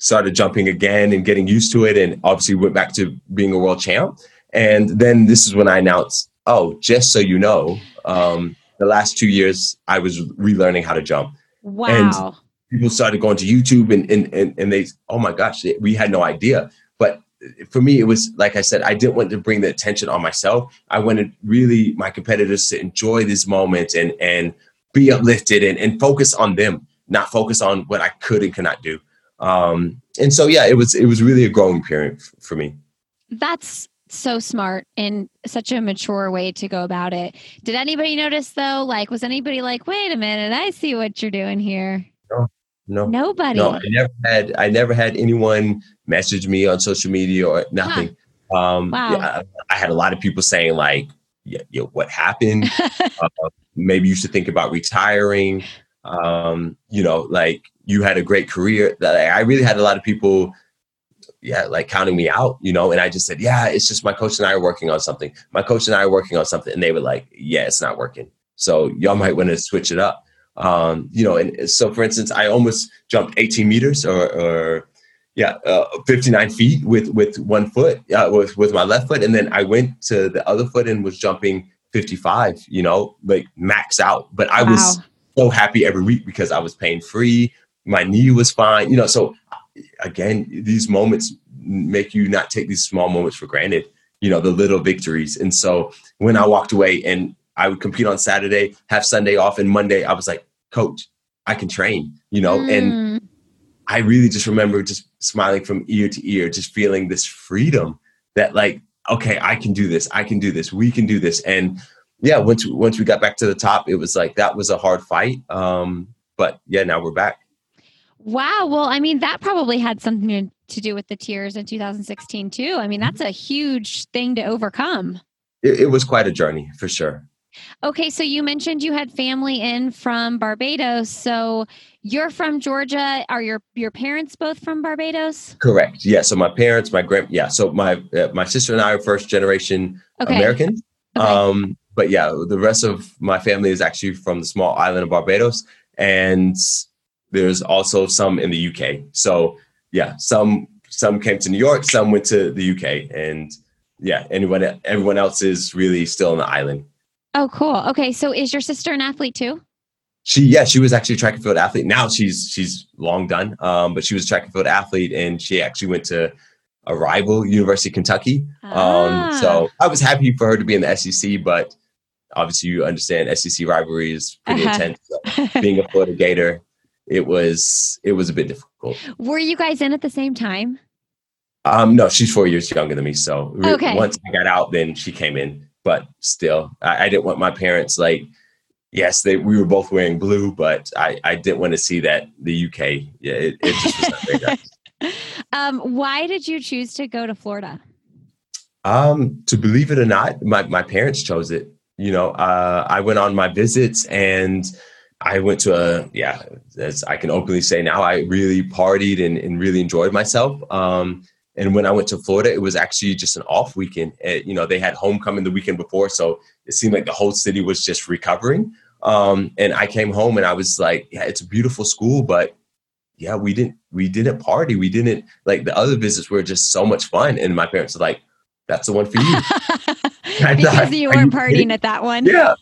started jumping again and getting used to it and obviously went back to being a world champ. And then this is when I announced, oh, just so you know, um, the last two years I was relearning how to jump. Wow. And people started going to YouTube and, and, and, and they, oh my gosh, we had no idea. But for me, it was like I said, I didn't want to bring the attention on myself. I wanted really my competitors to enjoy this moment and, and be uplifted and, and focus on them, not focus on what I could and could not do. Um, and so, yeah, it was, it was really a growing period for me. That's so smart and such a mature way to go about it. Did anybody notice though? Like, was anybody like, wait a minute, I see what you're doing here? No, no, nobody. No, I never had. I never had anyone message me on social media or nothing. Huh. Um, wow. Yeah, I, I, had a lot of people saying like, yeah, yeah what happened? uh, maybe you should think about retiring. Um, you know, like you had a great career. I really had a lot of people yeah, like counting me out, you know. And I just said, yeah, it's just my coach and I are working on something. My coach and I are working on something, and they were like, yeah, it's not working. So y'all might want to switch it up. Um, you know, and so for instance, I almost jumped 18 meters or, or yeah, uh, 59 feet with with one foot, uh, with with my left foot, and then I went to the other foot and was jumping 55. You know, like max out. But I wow. was so happy every week because I was pain free. My knee was fine. You know, so again, these moments make you not take these small moments for granted, you know, the little victories. And so when I walked away and I would compete on Saturday, have Sunday off, and Monday, I was like, Coach, I can train, you know, mm. and I really just remember just smiling from ear to ear, just feeling this freedom that, like, okay, I can do this, I can do this, we can do this. And yeah, once once we got back to the top, it was like that was a hard fight. Um, but yeah, now we're back. Wow. Well, I mean, that probably had something to do with the tears in 2016 too. I mean, that's a huge thing to overcome. It, it was quite a journey for sure. Okay, so you mentioned you had family in from Barbados. So you're from Georgia. Are your your parents both from Barbados? Correct. Yeah. So my parents, my grand, yeah. So my uh, my sister and I are first generation okay. American. Okay. Um, but yeah, the rest of my family is actually from the small island of Barbados, and there's also some in the UK. So yeah, some some came to New York, some went to the UK, and yeah, anyone everyone else is really still on the island. Oh, cool. Okay, so is your sister an athlete too? She yeah, she was actually a track and field athlete. Now she's she's long done, um, but she was a track and field athlete, and she actually went to a rival University of Kentucky. Ah. Um, so I was happy for her to be in the SEC, but obviously you understand SEC rivalry is pretty uh-huh. intense. So being a Florida Gator, it was it was a bit difficult. Were you guys in at the same time? Um, no, she's four years younger than me. So okay. once I got out, then she came in. But still, I, I didn't want my parents like. Yes, they we were both wearing blue, but I I didn't want to see that the UK. Yeah, it, it just was not um, why did you choose to go to Florida? Um, to believe it or not, my my parents chose it. You know, uh, I went on my visits and I went to a yeah, as I can openly say now, I really partied and, and really enjoyed myself. Um, and when I went to Florida, it was actually just an off weekend. It, you know, they had homecoming the weekend before, so it seemed like the whole city was just recovering. Um, and I came home and I was like, yeah, it's a beautiful school, but yeah, we didn't we didn't party. We didn't like the other visits were just so much fun. And my parents were like, that's the one for you. because you weren't partying at that one. Yeah.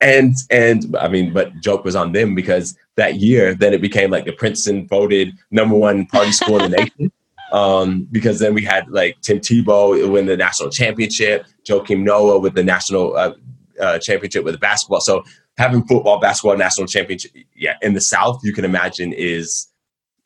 And and I mean, but joke was on them because that year then it became like the Princeton voted number one party school in the nation. Um, because then we had like Tim Tebow win the national championship, Joakim Noah with the national uh, uh, championship with the basketball. So having football, basketball, national championship, yeah, in the South, you can imagine is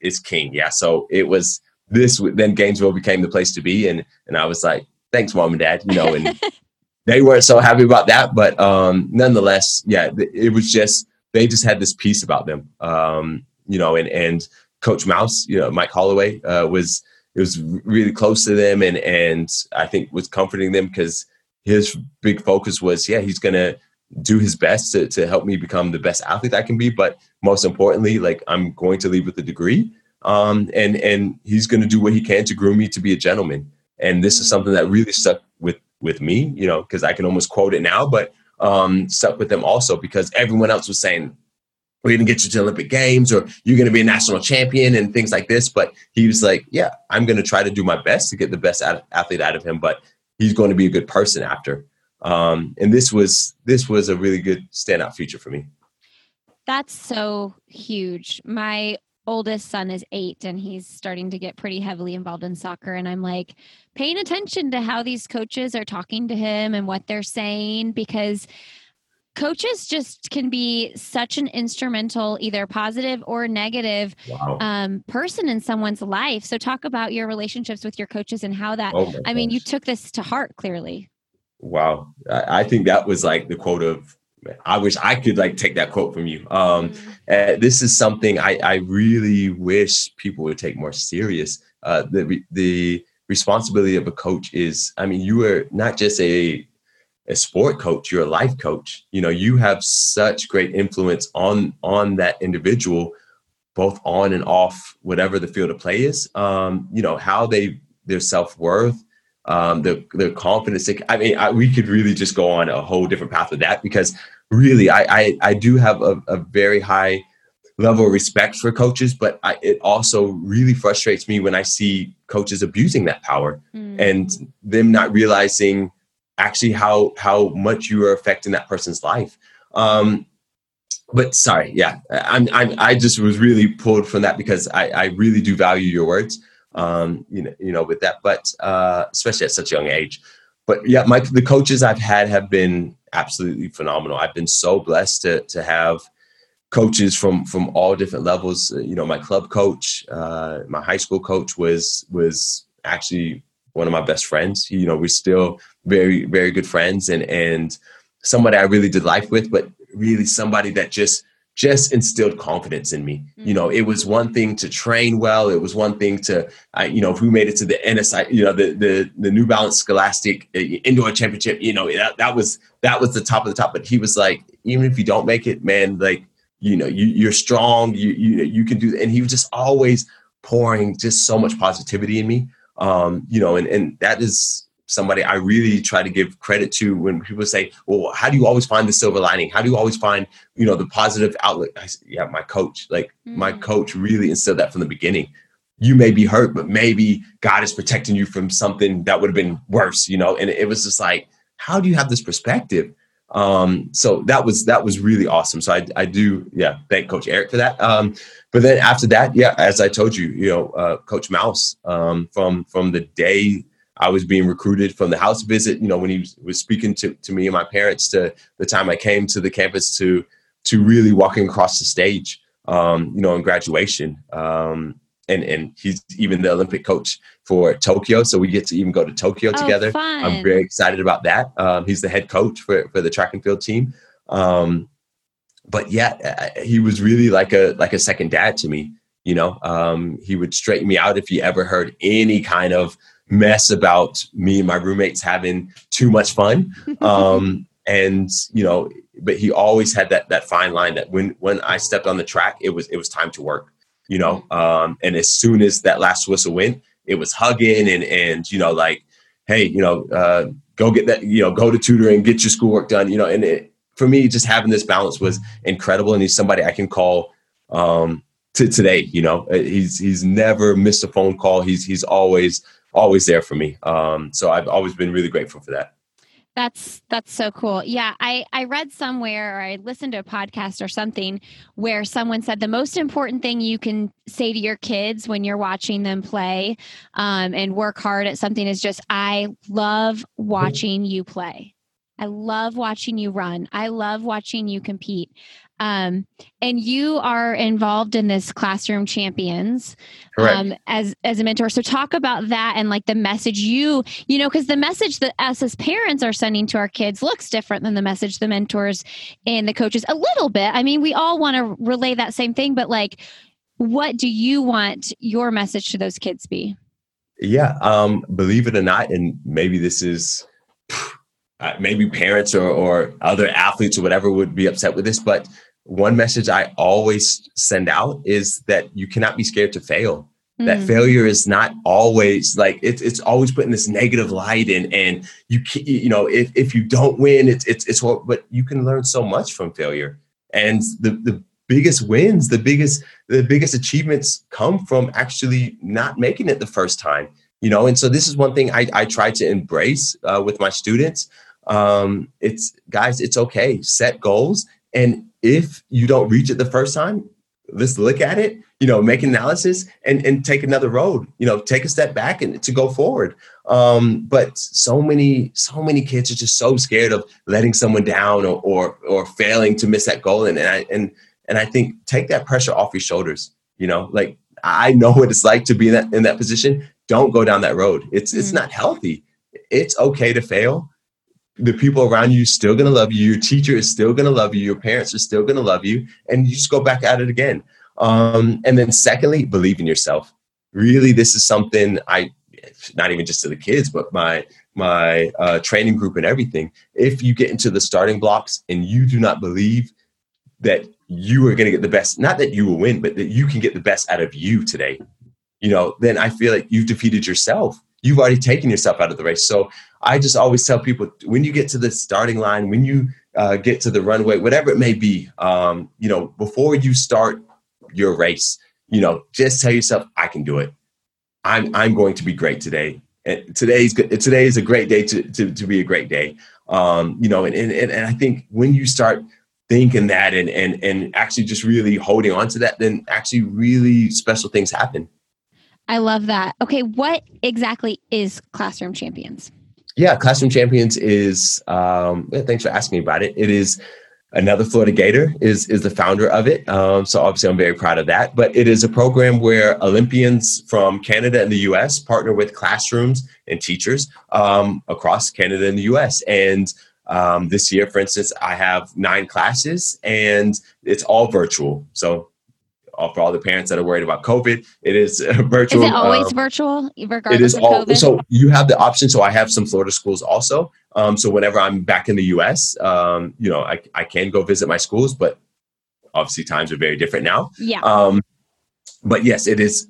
is king. Yeah. So it was this. Then Gainesville became the place to be, and and I was like, thanks, mom and dad. You know, and they weren't so happy about that, but um, nonetheless, yeah, it was just they just had this peace about them. Um, you know, and and Coach Mouse, you know, Mike Holloway uh, was it was really close to them, and and I think was comforting them because his big focus was, yeah, he's gonna do his best to, to help me become the best athlete I can be. But most importantly, like I'm going to leave with a degree. Um, and and he's going to do what he can to groom me to be a gentleman. And this is something that really stuck with with me, you know, because I can almost quote it now, but um, stuck with them also because everyone else was saying, "We're going to get you to Olympic Games," or "You're going to be a national champion," and things like this. But he was like, "Yeah, I'm going to try to do my best to get the best athlete out of him, but he's going to be a good person after." Um, and this was this was a really good standout feature for me. That's so huge. My oldest son is eight and he's starting to get pretty heavily involved in soccer. And I'm like paying attention to how these coaches are talking to him and what they're saying because coaches just can be such an instrumental, either positive or negative wow. um, person in someone's life. So, talk about your relationships with your coaches and how that, oh I mean, you took this to heart clearly. Wow. I think that was like the quote of I wish I could like take that quote from you. Um, mm-hmm. uh, this is something I, I really wish people would take more serious. Uh, the the responsibility of a coach is, I mean, you are not just a a sport coach, you're a life coach. You know, you have such great influence on on that individual, both on and off whatever the field of play is. Um, you know, how they their self worth, um, the the confidence. I mean, I, we could really just go on a whole different path with that because really, I I, I do have a, a, very high level of respect for coaches, but I, it also really frustrates me when I see coaches abusing that power mm. and them not realizing actually how how much you are affecting that person's life. Um, but sorry, yeah, I'm, I'm I just was really pulled from that because I, I really do value your words um, you know, you know, with that, but uh, especially at such a young age. But yeah, my the coaches I've had have been absolutely phenomenal. I've been so blessed to to have coaches from from all different levels. Uh, you know, my club coach, uh, my high school coach was was actually one of my best friends. You know, we're still very very good friends, and and somebody I really did life with, but really somebody that just just instilled confidence in me. Mm-hmm. You know, it was one thing to train well. It was one thing to, I, you know, if we made it to the NSI, you know, the the the New Balance Scholastic uh, Indoor Championship, you know, that, that was that was the top of the top. But he was like, even if you don't make it, man, like, you know, you you're strong. You you you can do. And he was just always pouring just so much positivity in me. Um, you know, and and that is somebody I really try to give credit to when people say, "Well, how do you always find the silver lining? How do you always find, you know, the positive outlet?" I say, "Yeah, my coach. Like mm. my coach really instilled that from the beginning. You may be hurt, but maybe God is protecting you from something that would have been worse, you know." And it was just like, how do you have this perspective? Um, so that was that was really awesome. So I, I do, yeah, thank Coach Eric for that. Um, but then after that, yeah, as I told you, you know, uh, Coach Mouse um, from from the day I was being recruited from the house visit, you know, when he was, was speaking to, to me and my parents to the time I came to the campus to to really walking across the stage, um, you know, in graduation. Um, and and he's even the Olympic coach for Tokyo, so we get to even go to Tokyo oh, together. Fun. I'm very excited about that. Um, he's the head coach for for the track and field team. Um, but yeah, he was really like a like a second dad to me. You know, um, he would straighten me out if he ever heard any kind of mess about me and my roommates having too much fun. Um, and you know, but he always had that that fine line that when when I stepped on the track, it was it was time to work. You know, um, and as soon as that last whistle went, it was hugging and and you know like, hey, you know, uh, go get that, you know, go to tutoring, get your schoolwork done. You know, and it, for me, just having this balance was incredible. And he's somebody I can call um, to today. You know, uh, he's he's never missed a phone call. He's he's always always there for me. Um, so I've always been really grateful for that. That's that's so cool. Yeah, I I read somewhere or I listened to a podcast or something where someone said the most important thing you can say to your kids when you're watching them play um, and work hard at something is just I love watching you play. I love watching you run. I love watching you compete. Um, and you are involved in this classroom champions um, as as a mentor. So talk about that and like the message you you know because the message that us as parents are sending to our kids looks different than the message the mentors and the coaches a little bit. I mean, we all want to relay that same thing, but like, what do you want your message to those kids be? Yeah, um, believe it or not, and maybe this is. Uh, maybe parents or, or other athletes or whatever would be upset with this, but one message I always send out is that you cannot be scared to fail. Mm. That failure is not always like it's it's always putting this negative light in, and you can, you know if if you don't win, it's it's it's what but you can learn so much from failure, and the the biggest wins, the biggest the biggest achievements come from actually not making it the first time, you know. And so this is one thing I I try to embrace uh, with my students. Um, it's guys, it's okay. Set goals and if you don't reach it the first time, let's look at it, you know, make an analysis and, and take another road, you know, take a step back and to go forward. Um, but so many, so many kids are just so scared of letting someone down or, or, or failing to miss that goal. And, and I, and, and I think take that pressure off your shoulders, you know, like I know what it's like to be in that, in that position. Don't go down that road. It's, mm-hmm. it's not healthy. It's okay to fail the people around you still going to love you. Your teacher is still going to love you. Your parents are still going to love you. And you just go back at it again. Um, and then, secondly, believe in yourself. Really, this is something I, not even just to the kids, but my my uh, training group and everything. If you get into the starting blocks and you do not believe that you are going to get the best, not that you will win, but that you can get the best out of you today, you know, then I feel like you've defeated yourself. You've already taken yourself out of the race. So I just always tell people when you get to the starting line, when you uh, get to the runway, whatever it may be, um, you know, before you start your race, you know, just tell yourself, I can do it. I'm I'm going to be great today. And today's good. Today is a great day to to, to be a great day. Um, you know, and, and and I think when you start thinking that and and and actually just really holding on to that, then actually really special things happen. I love that. Okay, what exactly is Classroom Champions? Yeah, Classroom Champions is. Um, thanks for asking me about it. It is another Florida Gator is is the founder of it. Um, so obviously, I'm very proud of that. But it is a program where Olympians from Canada and the U.S. partner with classrooms and teachers um, across Canada and the U.S. And um, this year, for instance, I have nine classes, and it's all virtual. So for all the parents that are worried about COVID. It is virtual. Is it always um, virtual? Regardless it is all. COVID? So you have the option. So I have some Florida schools also. Um, so whenever I'm back in the U.S., um, you know, I, I can go visit my schools, but obviously times are very different now. Yeah. Um, but yes, it is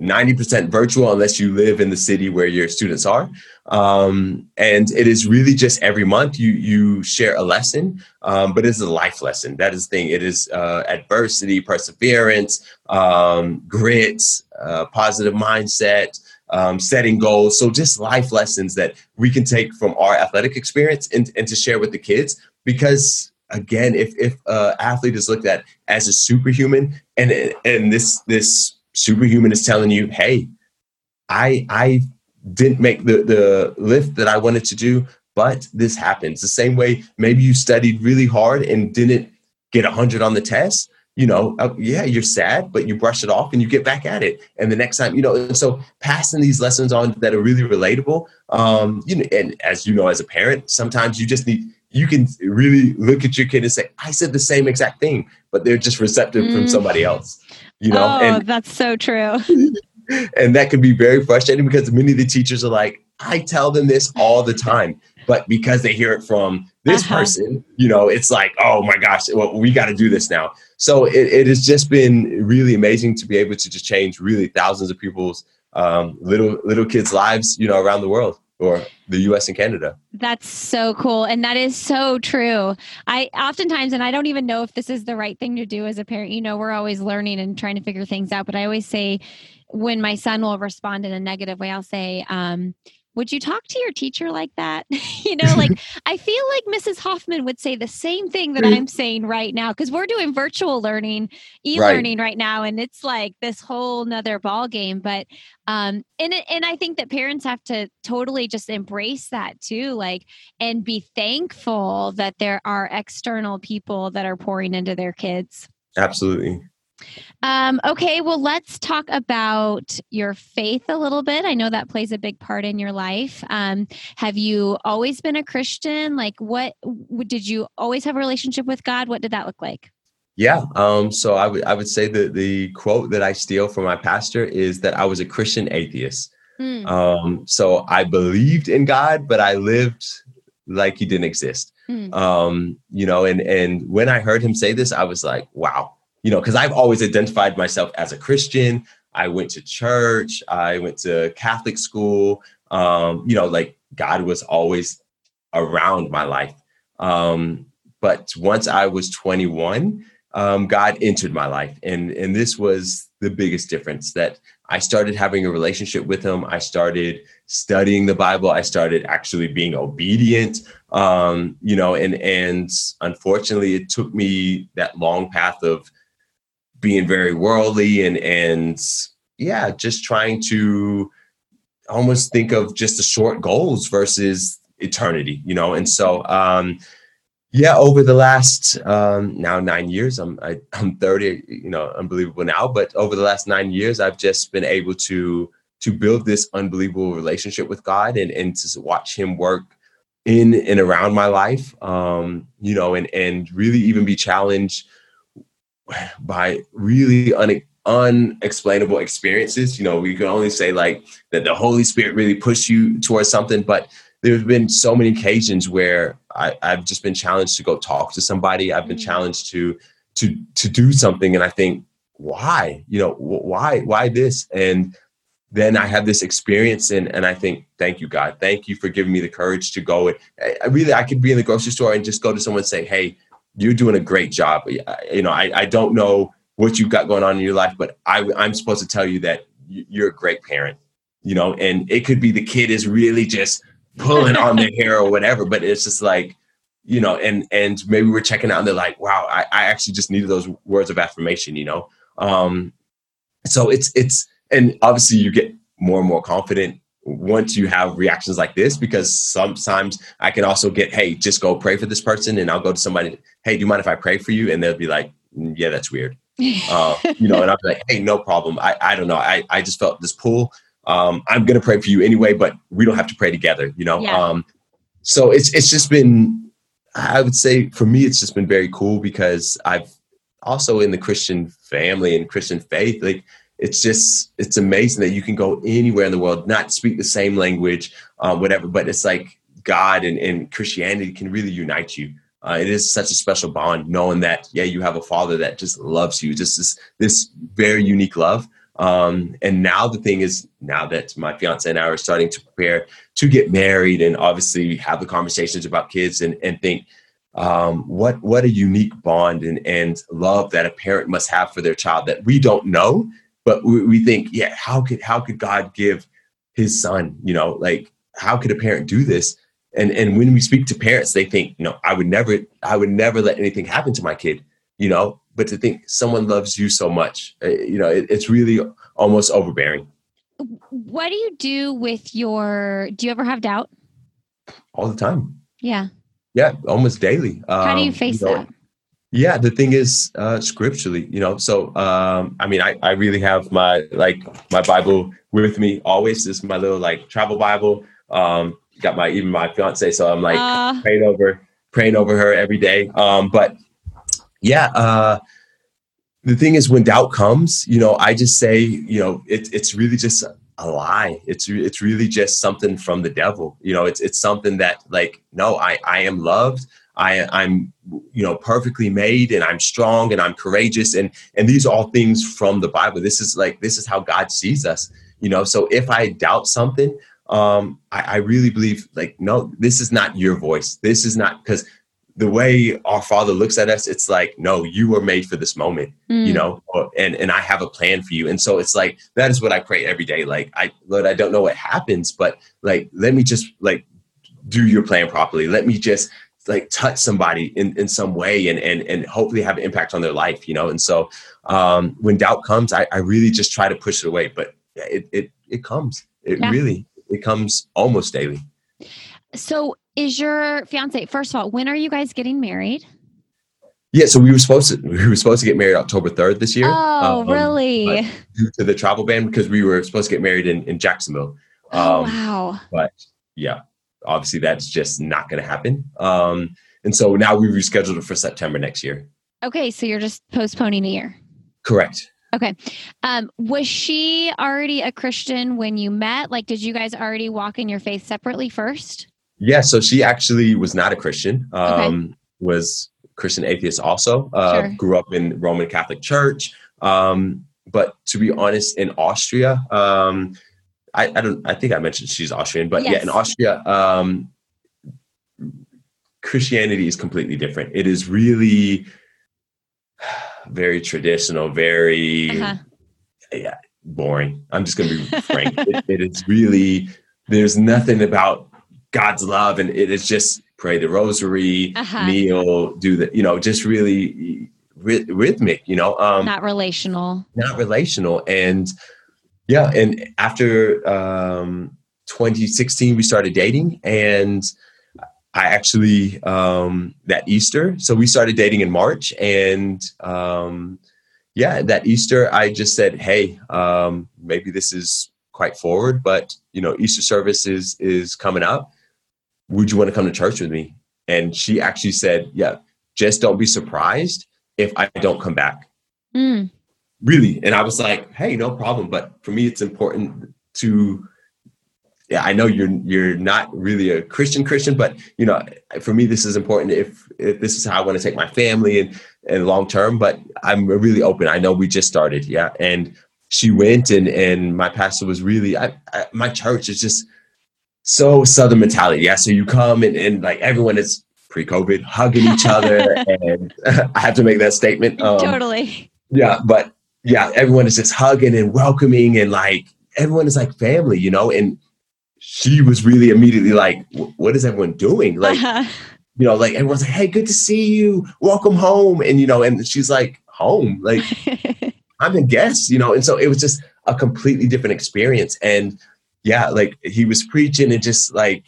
90% virtual unless you live in the city where your students are. Um, and it is really just every month you you share a lesson, um, but it's a life lesson. That is the thing. It is uh, adversity, perseverance, um, grit, uh, positive mindset, um, setting goals. So just life lessons that we can take from our athletic experience and, and to share with the kids because again, if if uh, athlete is looked at as a superhuman, and and this this superhuman is telling you, hey, I I didn't make the, the lift that I wanted to do, but this happens. The same way maybe you studied really hard and didn't get 100 on the test. You know, uh, yeah, you're sad, but you brush it off and you get back at it. And the next time, you know, and so passing these lessons on that are really relatable. Um, you know, and as you know, as a parent, sometimes you just need you can really look at your kid and say, I said the same exact thing, but they're just receptive mm. from somebody else you know oh, and that's so true. And that can be very frustrating because many of the teachers are like i tell them this all the time but because they hear it from this uh-huh. person you know it's like oh my gosh well, we got to do this now. So it, it, has just been really amazing to be able to just change really thousands of people's um, little little kids lives you know around the world or the US and Canada. That's so cool. And that is so true. I oftentimes, and I don't even know if this is the right thing to do as a parent, you know, we're always learning and trying to figure things out. But I always say, when my son will respond in a negative way, I'll say, um, would you talk to your teacher like that? you know, like I feel like Mrs. Hoffman would say the same thing that I'm saying right now because we're doing virtual learning, e-learning right. right. now, and it's like this whole nother ball game. But um, and and I think that parents have to totally just embrace that too, like and be thankful that there are external people that are pouring into their kids. Absolutely. Um, okay, well, let's talk about your faith a little bit. I know that plays a big part in your life. Um, have you always been a Christian? Like, what did you always have a relationship with God? What did that look like? Yeah. Um, so I would I would say that the quote that I steal from my pastor is that I was a Christian atheist. Mm. Um, so I believed in God, but I lived like he didn't exist. Mm. Um, you know, and and when I heard him say this, I was like, wow, you know, because I've always identified myself as a Christian. I went to church, I went to Catholic school. Um, you know, like God was always around my life. Um, but once I was 21, um, God entered my life, and and this was the biggest difference that I started having a relationship with Him. I started studying the Bible. I started actually being obedient. Um, you know, and and unfortunately, it took me that long path of being very worldly and and yeah, just trying to almost think of just the short goals versus eternity, you know. And so um yeah, over the last um now 9 years, I'm I, am i am 30, you know, unbelievable now, but over the last 9 years I've just been able to to build this unbelievable relationship with God and and to watch him work in and around my life um you know and and really even be challenged by really un- unexplainable experiences. You know, we can only say like that the Holy Spirit really pushed you towards something, but there's been so many occasions where I, have just been challenged to go talk to somebody. I've been mm-hmm. challenged to to to do something, and I think, why? You know, why why this? And then I have this experience, and and I think, thank you, God, thank you for giving me the courage to go. And I, really, I could be in the grocery store and just go to someone and say, hey you're doing a great job. You know, I, I don't know what you've got going on in your life, but I, I'm supposed to tell you that you're a great parent, you know, and it could be the kid is really just pulling on their hair or whatever, but it's just like, you know, and, and maybe we're checking out and they're like, wow, I, I actually just needed those words of affirmation, you know? Um, so it's, it's, and obviously you get more and more confident once you have reactions like this because sometimes i can also get hey just go pray for this person and i'll go to somebody hey do you mind if i pray for you? And they'll be like mm, yeah that's weird. Uh, you know and i'll be like hey no problem. I, I don't know. I, I just felt this pull. Um, i'm gonna pray for you anyway but we don't have to pray together you know? Yeah. um, so it's it's just been i would say for me it's just been very cool because i've also in the christian family and christian faith like it's just it's amazing that you can go anywhere in the world not speak the same language um, whatever but it's like god and, and christianity can really unite you. Uh, it is such a special bond knowing that yeah you have a father that just loves you just this this very unique love. Um, and now the thing is now that my fiance and i are starting to prepare to get married and obviously have the conversations about kids and, and think um, what what a unique bond and, and love that a parent must have for their child that we don't know but we, we think, yeah, how could how could God give his son? You know, like how could a parent do this? And and when we speak to parents, they think, you know, I would never, I would never let anything happen to my kid. You know, but to think someone loves you so much, uh, you know, it, it's really almost overbearing. What do you do with your? Do you ever have doubt? All the time. Yeah. Yeah, almost daily. How do you um, face you know, that? Yeah, the thing is, uh, scripturally, you know. So, um, I mean, I, I really have my like my Bible with me always. This is my little like travel Bible. Um, got my even my fiance, so I'm like uh. praying over praying over her every day. Um, but yeah, uh, the thing is, when doubt comes, you know, I just say, you know, it, it's really just a lie. It's it's really just something from the devil. You know, it's it's something that like, no, I I am loved. I, I'm, you know, perfectly made and I'm strong and I'm courageous. And, and these are all things from the Bible. This is like, this is how God sees us, you know? So if I doubt something, um, I, I really believe like, no, this is not your voice. This is not because the way our father looks at us, it's like, no, you were made for this moment, Mm. you know, and, and I have a plan for you. And so it's like, that is what I pray every day. Like, I, Lord, I don't know what happens, but like, let me just like do your plan properly. Let me just like touch somebody in, in some way and, and, and hopefully have an impact on their life, you know? And so, um, when doubt comes, I, I really just try to push it away, but it, it, it comes, it Yeah. really, it comes almost daily. So, is your fiance? First of all, when are you guys getting married? Yeah, so we were supposed to we were supposed to get married October third this year. Oh, um, really? Due to the travel ban, because we were supposed to get married in, in Jacksonville. oh, Um, wow. But yeah, obviously that's just not going to happen. Um, and so now we rescheduled it for September next year. Okay, so you're just postponing a year. Correct. Okay. Um, was she already a Christian when you met? Like, did you guys already walk in your faith separately first? Yeah, so she actually was not a Christian. Um, Was Christian atheist also. Uh, Sure. Grew up in Roman Catholic Church. Um, but to be honest, in Austria, um, I, I don't. I think I mentioned she's Austrian, but yeah, in Austria, um, Christianity is completely different. It is really very traditional, very Uh-huh. yeah, boring. I'm just going to be frank. it, it is really, there's nothing about God's love, and it is just pray the rosary, Uh-huh. kneel, do the, you know, just really ry- rhythmic, you know, um, not, relational, Not relational. And yeah, and after um, 2016, we started dating, and I actually um, that Easter, so we started dating in March, and um, yeah, that Easter, I just said, hey, um, maybe this is quite forward, but you know, Easter service is is coming up. Would you want to come to church with me? And she actually said, yeah, just don't be surprised if I don't come back. Mm, Really. And I was like, hey, no problem. But for me, it's important to yeah, I know you're you're not really a Christian Christian, but you know, for me, this is important. If if this is how I want to take my family and and long term, but I'm really open. I know we just started, yeah, and she went, and and my pastor was really, I, I my church is just so Southern mentality, yeah. So you come and and like everyone is pre-COVID hugging each other, and I have to make that statement. Um, totally. yeah, but yeah, everyone is just hugging and welcoming, and like everyone is like family, you know. And she was really immediately like, "What is everyone doing?" Like, Uh-huh. you know, like everyone's like, "Hey, good to see you. Welcome home." And you know, and she's like, "Home? Like I'm a guest," you know. And so it was just a completely different experience. And yeah, like he was preaching and just like,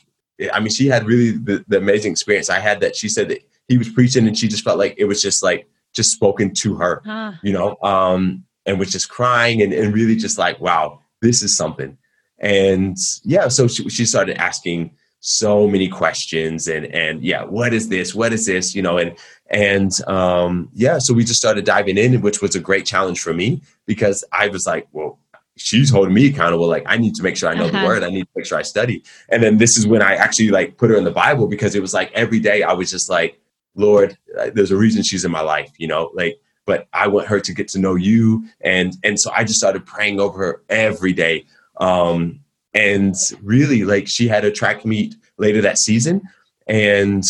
I mean, she had really the, the amazing experience. I had that. She said that he was preaching, and she just felt like it was just like just spoken to her Huh. you know, um, and was just crying and, and really just like, wow, this is something. And yeah, so she, she started asking so many questions and and yeah, what is this? What is this? You know, and and um, yeah, so we just started diving in, which was a great challenge for me because I was like, well, she's holding me accountable. Like I need to make sure I know Uh-huh. the word. I need to make sure I study. And then this is when I actually like put her in the Bible because it was like every day I was just like, Lord, uh, there's a reason she's in my life, you know, like, but I want her to get to know you. And, and so I just started praying over her every day. Um, and really like she had a track meet later that season. And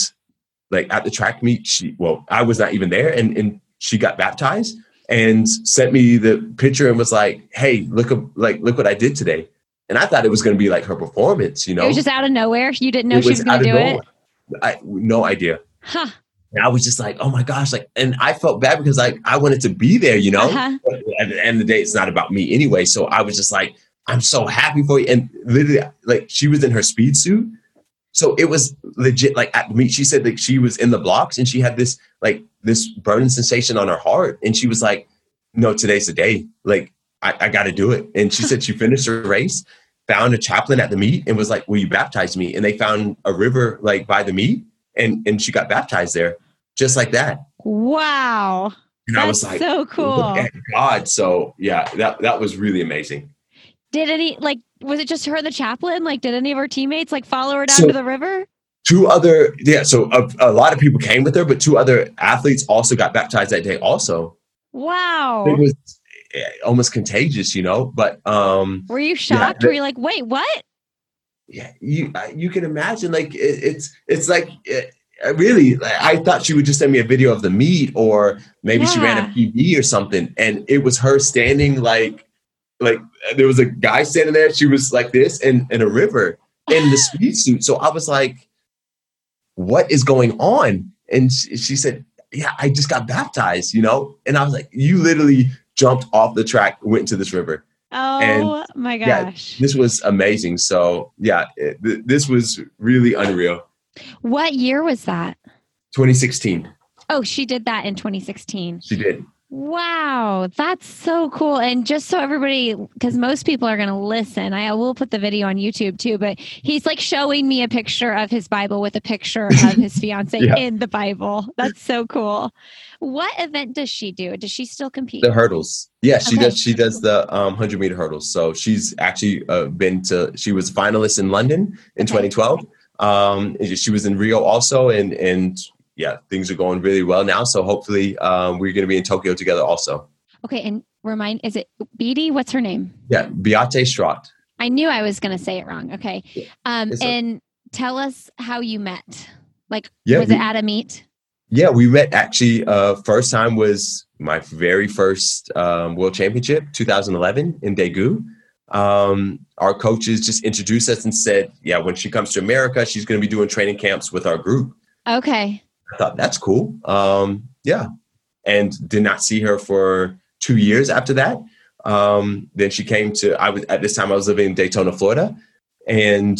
like at the track meet, she, well, I was not even there and, and she got baptized and sent me the picture and was like, Hey, look, up- like, look what I did today. And I thought it was going to be like her performance, you know, It was just out of nowhere. You didn't know It she was going to do it. I, no idea. Huh. And I was just like, oh my gosh, like, and I felt bad because like I wanted to be there, you know. Uh-huh. But at the end of the day, it's not about me anyway. So I was just like, I'm so happy for you. And literally, like, she was in her speed suit, so it was legit. Like at the meet, she said that she was in the blocks and she had this like this burning sensation on her heart, and she was like, no, today's the day. Like I, I got to do it. And she said she finished her race. Found a chaplain at the meet and was like, "Will you baptize me?" And they found a river like by the meet, and and she got baptized there, just like that. Wow. And That's I was like, so cool. God. So yeah, that that was really amazing. Did any like was it just her and the chaplain? Like did any of her teammates like follow her down So- to the river? Two other, yeah. So a, a lot of people came with her, but two other athletes also got baptized that day. Also, Wow. it was eh, almost contagious, you know. But um, Were you shocked? the- Were you like, wait, what? Yeah, you you can imagine like it, it's it's like it, really I thought she would just send me a video of the meet or maybe yeah. she ran a PB or something, and it was her standing like like there was a guy standing there. She was like this in in a river in the speed suit. So I was like, what is going on? And she, she said, yeah, I just got baptized, you know? And I was like, you literally jumped off the track, went into this river. Oh and, my gosh. Yeah, this was amazing. So, yeah, it, th- this was really unreal. What year was that? 2016. Oh, she did that in 2016. She did. Wow, that's so cool. And just so everybody, because most people are going to listen, I will put the video on YouTube too, but he's like showing me a picture of his Bible with a picture of his fiance yeah. in the Bible. That's so cool. What event does she do? Does she still compete? The hurdles. Yeah, she okay. does. She does the um, 100 meter hurdles. So she's actually uh, been to, she was finalist in London in okay. 2012. Um, she was in Rio also, and and yeah, things are going really well now. So hopefully, um, we're going to be in Tokyo together also. Okay, and remind, is it Beatty? What's her name? Yeah, Beate Schrott. I knew I was going to say it wrong. Okay, um, and a- tell us how you met. Like, yeah, was we, it at a meet? Yeah, we met actually. Uh, first time was my very first um, World Championship, 2011 in Daegu. Um, our coaches just introduced us and said, "Yeah, when she comes to America, she's going to be doing training camps with our group." Okay. I thought that's cool. Um, yeah, and did not see her for two years after that. Um, then she came to. I was at this time I was living in Daytona, Florida, and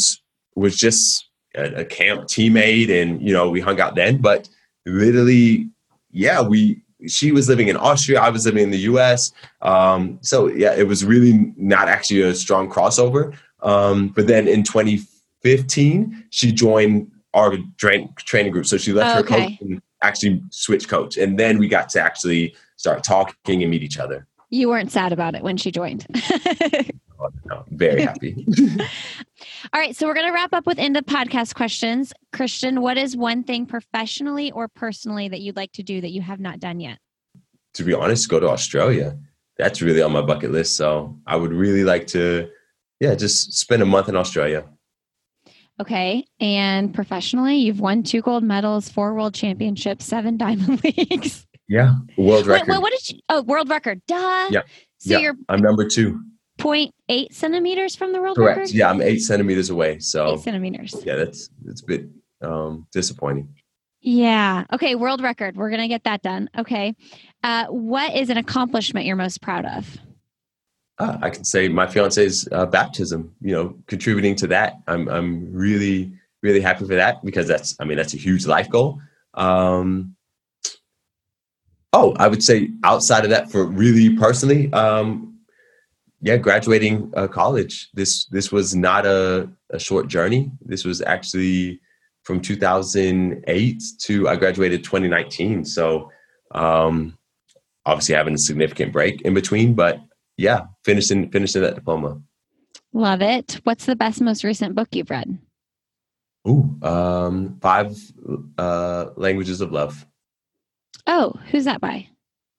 was just a, a camp teammate, and you know we hung out then. But literally, yeah, we she was living in Austria, I was living in the US. Um, so yeah, it was really not actually a strong crossover. Um, but then in 2015, she joined our drink training group. So she left oh, her coach and actually switched coach. And then we got to actually start talking and meet each other. You weren't sad about it when she joined. oh, no, very happy. All right. So we're going to wrap up with end of podcast questions. Christian, what is one thing professionally or personally that you'd like to do that you have not done yet? To be honest, go to Australia. That's really on my bucket list. So I would really like to, yeah, just spend a month in Australia. Okay. And professionally, you've won two gold medals, four world championships, seven diamond leagues. Yeah. World record. Wait, what did you, oh, world record. Duh. Yeah. So yeah. you're, I'm number two. 0.8 centimeters from the world Correct. record? Yeah. I'm eight centimeters away. So eight centimeters. Yeah. That's, that's a bit um, disappointing. Yeah. Okay. World record. We're going to get that done. Okay. Uh, what is an accomplishment you're most proud of? Uh, I can say my fiance's uh, baptism, you know, contributing to that. I'm, I'm really, really happy for that because that's, I mean, that's a huge life goal. Um, oh, I would say outside of that for really personally, um, yeah, graduating uh, college. This, this was not a, a short journey. This was actually from 2008 to I graduated 2019. So, um, obviously having a significant break in between, but yeah, finishing finishing that diploma. Love it. What's the best, most recent book you've read? Ooh, um, five uh, languages of love. Oh, who's that by?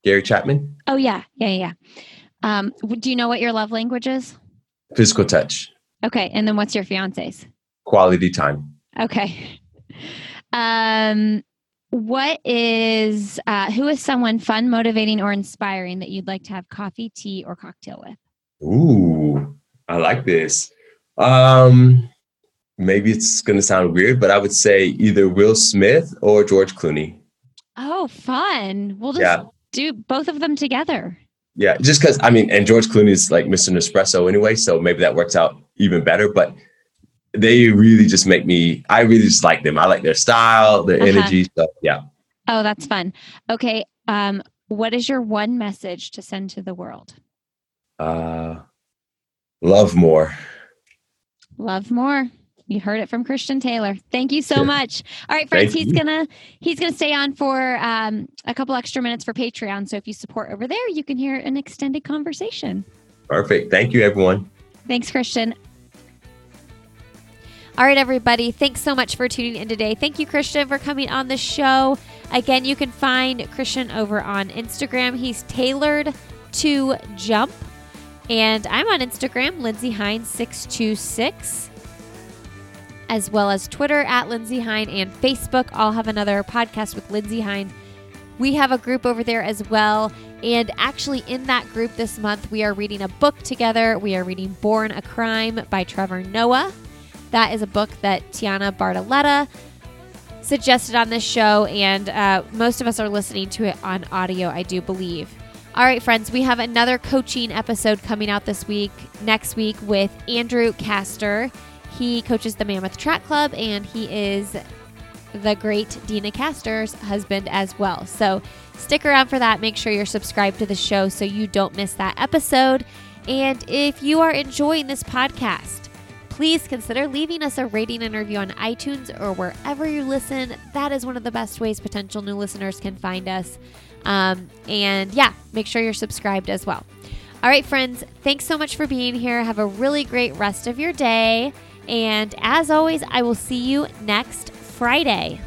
Gary Chapman. Oh yeah, yeah, yeah. Um, do you know what your love language is? Physical touch. Okay, and then what's your fiance's? Quality time. Okay. Um, what is uh, who is someone fun, motivating, or inspiring that you'd like to have coffee, tea, or cocktail with? Ooh, I like this. Um, maybe it's going to sound weird, but I would say either Will Smith or George Clooney. Oh, fun! We'll just yeah. do both of them together. Yeah, just because I mean, and George Clooney is like Mr. Nespresso anyway, so maybe that works out even better. But they really just make me i really just like them. I like their style their uh-huh. energy so yeah. Oh that's fun. Okay um what is your one message to send to the world? Uh love more. Love more. You heard it from christian taylor. Thank you so much. All right friends Thank he's you. gonna he's gonna stay on for um, a couple extra minutes for patreon so if you support over there you can hear an extended conversation. Perfect. Thank you everyone. Thanks christian all right, everybody. Thanks so much for tuning in today. Thank you, Christian, for coming on the show. Again, you can find Christian over on Instagram. He's tailored to jump. And I'm on Instagram, Lindsey Hein626. as well as Twitter at Lindsey Hein and Facebook. I'll have another podcast with Lindsey Hein. We have a group over there as well. And actually, in that group this month, we are reading a book together. We are reading Born a Crime by Trevor Noah. That is a book that Tianna Bartoletta suggested on this show, and uh, most of us are listening to it on audio, I do believe. All right, friends, we have another coaching episode coming out this week, next week, with Andrew Kastor. He coaches the Mammoth Track Club, and he is the great Deena Kastor's husband as well. So stick around for that. Make sure you're subscribed to the show so you don't miss that episode. And if you are enjoying this podcast, please consider leaving us a rating and review on iTunes or wherever you listen. That is one of the best ways potential new listeners can find us. Um, and yeah, make sure you're subscribed as well. All right, friends, thanks so much for being here. Have a really great rest of your day. And as always, I will see you next Friday.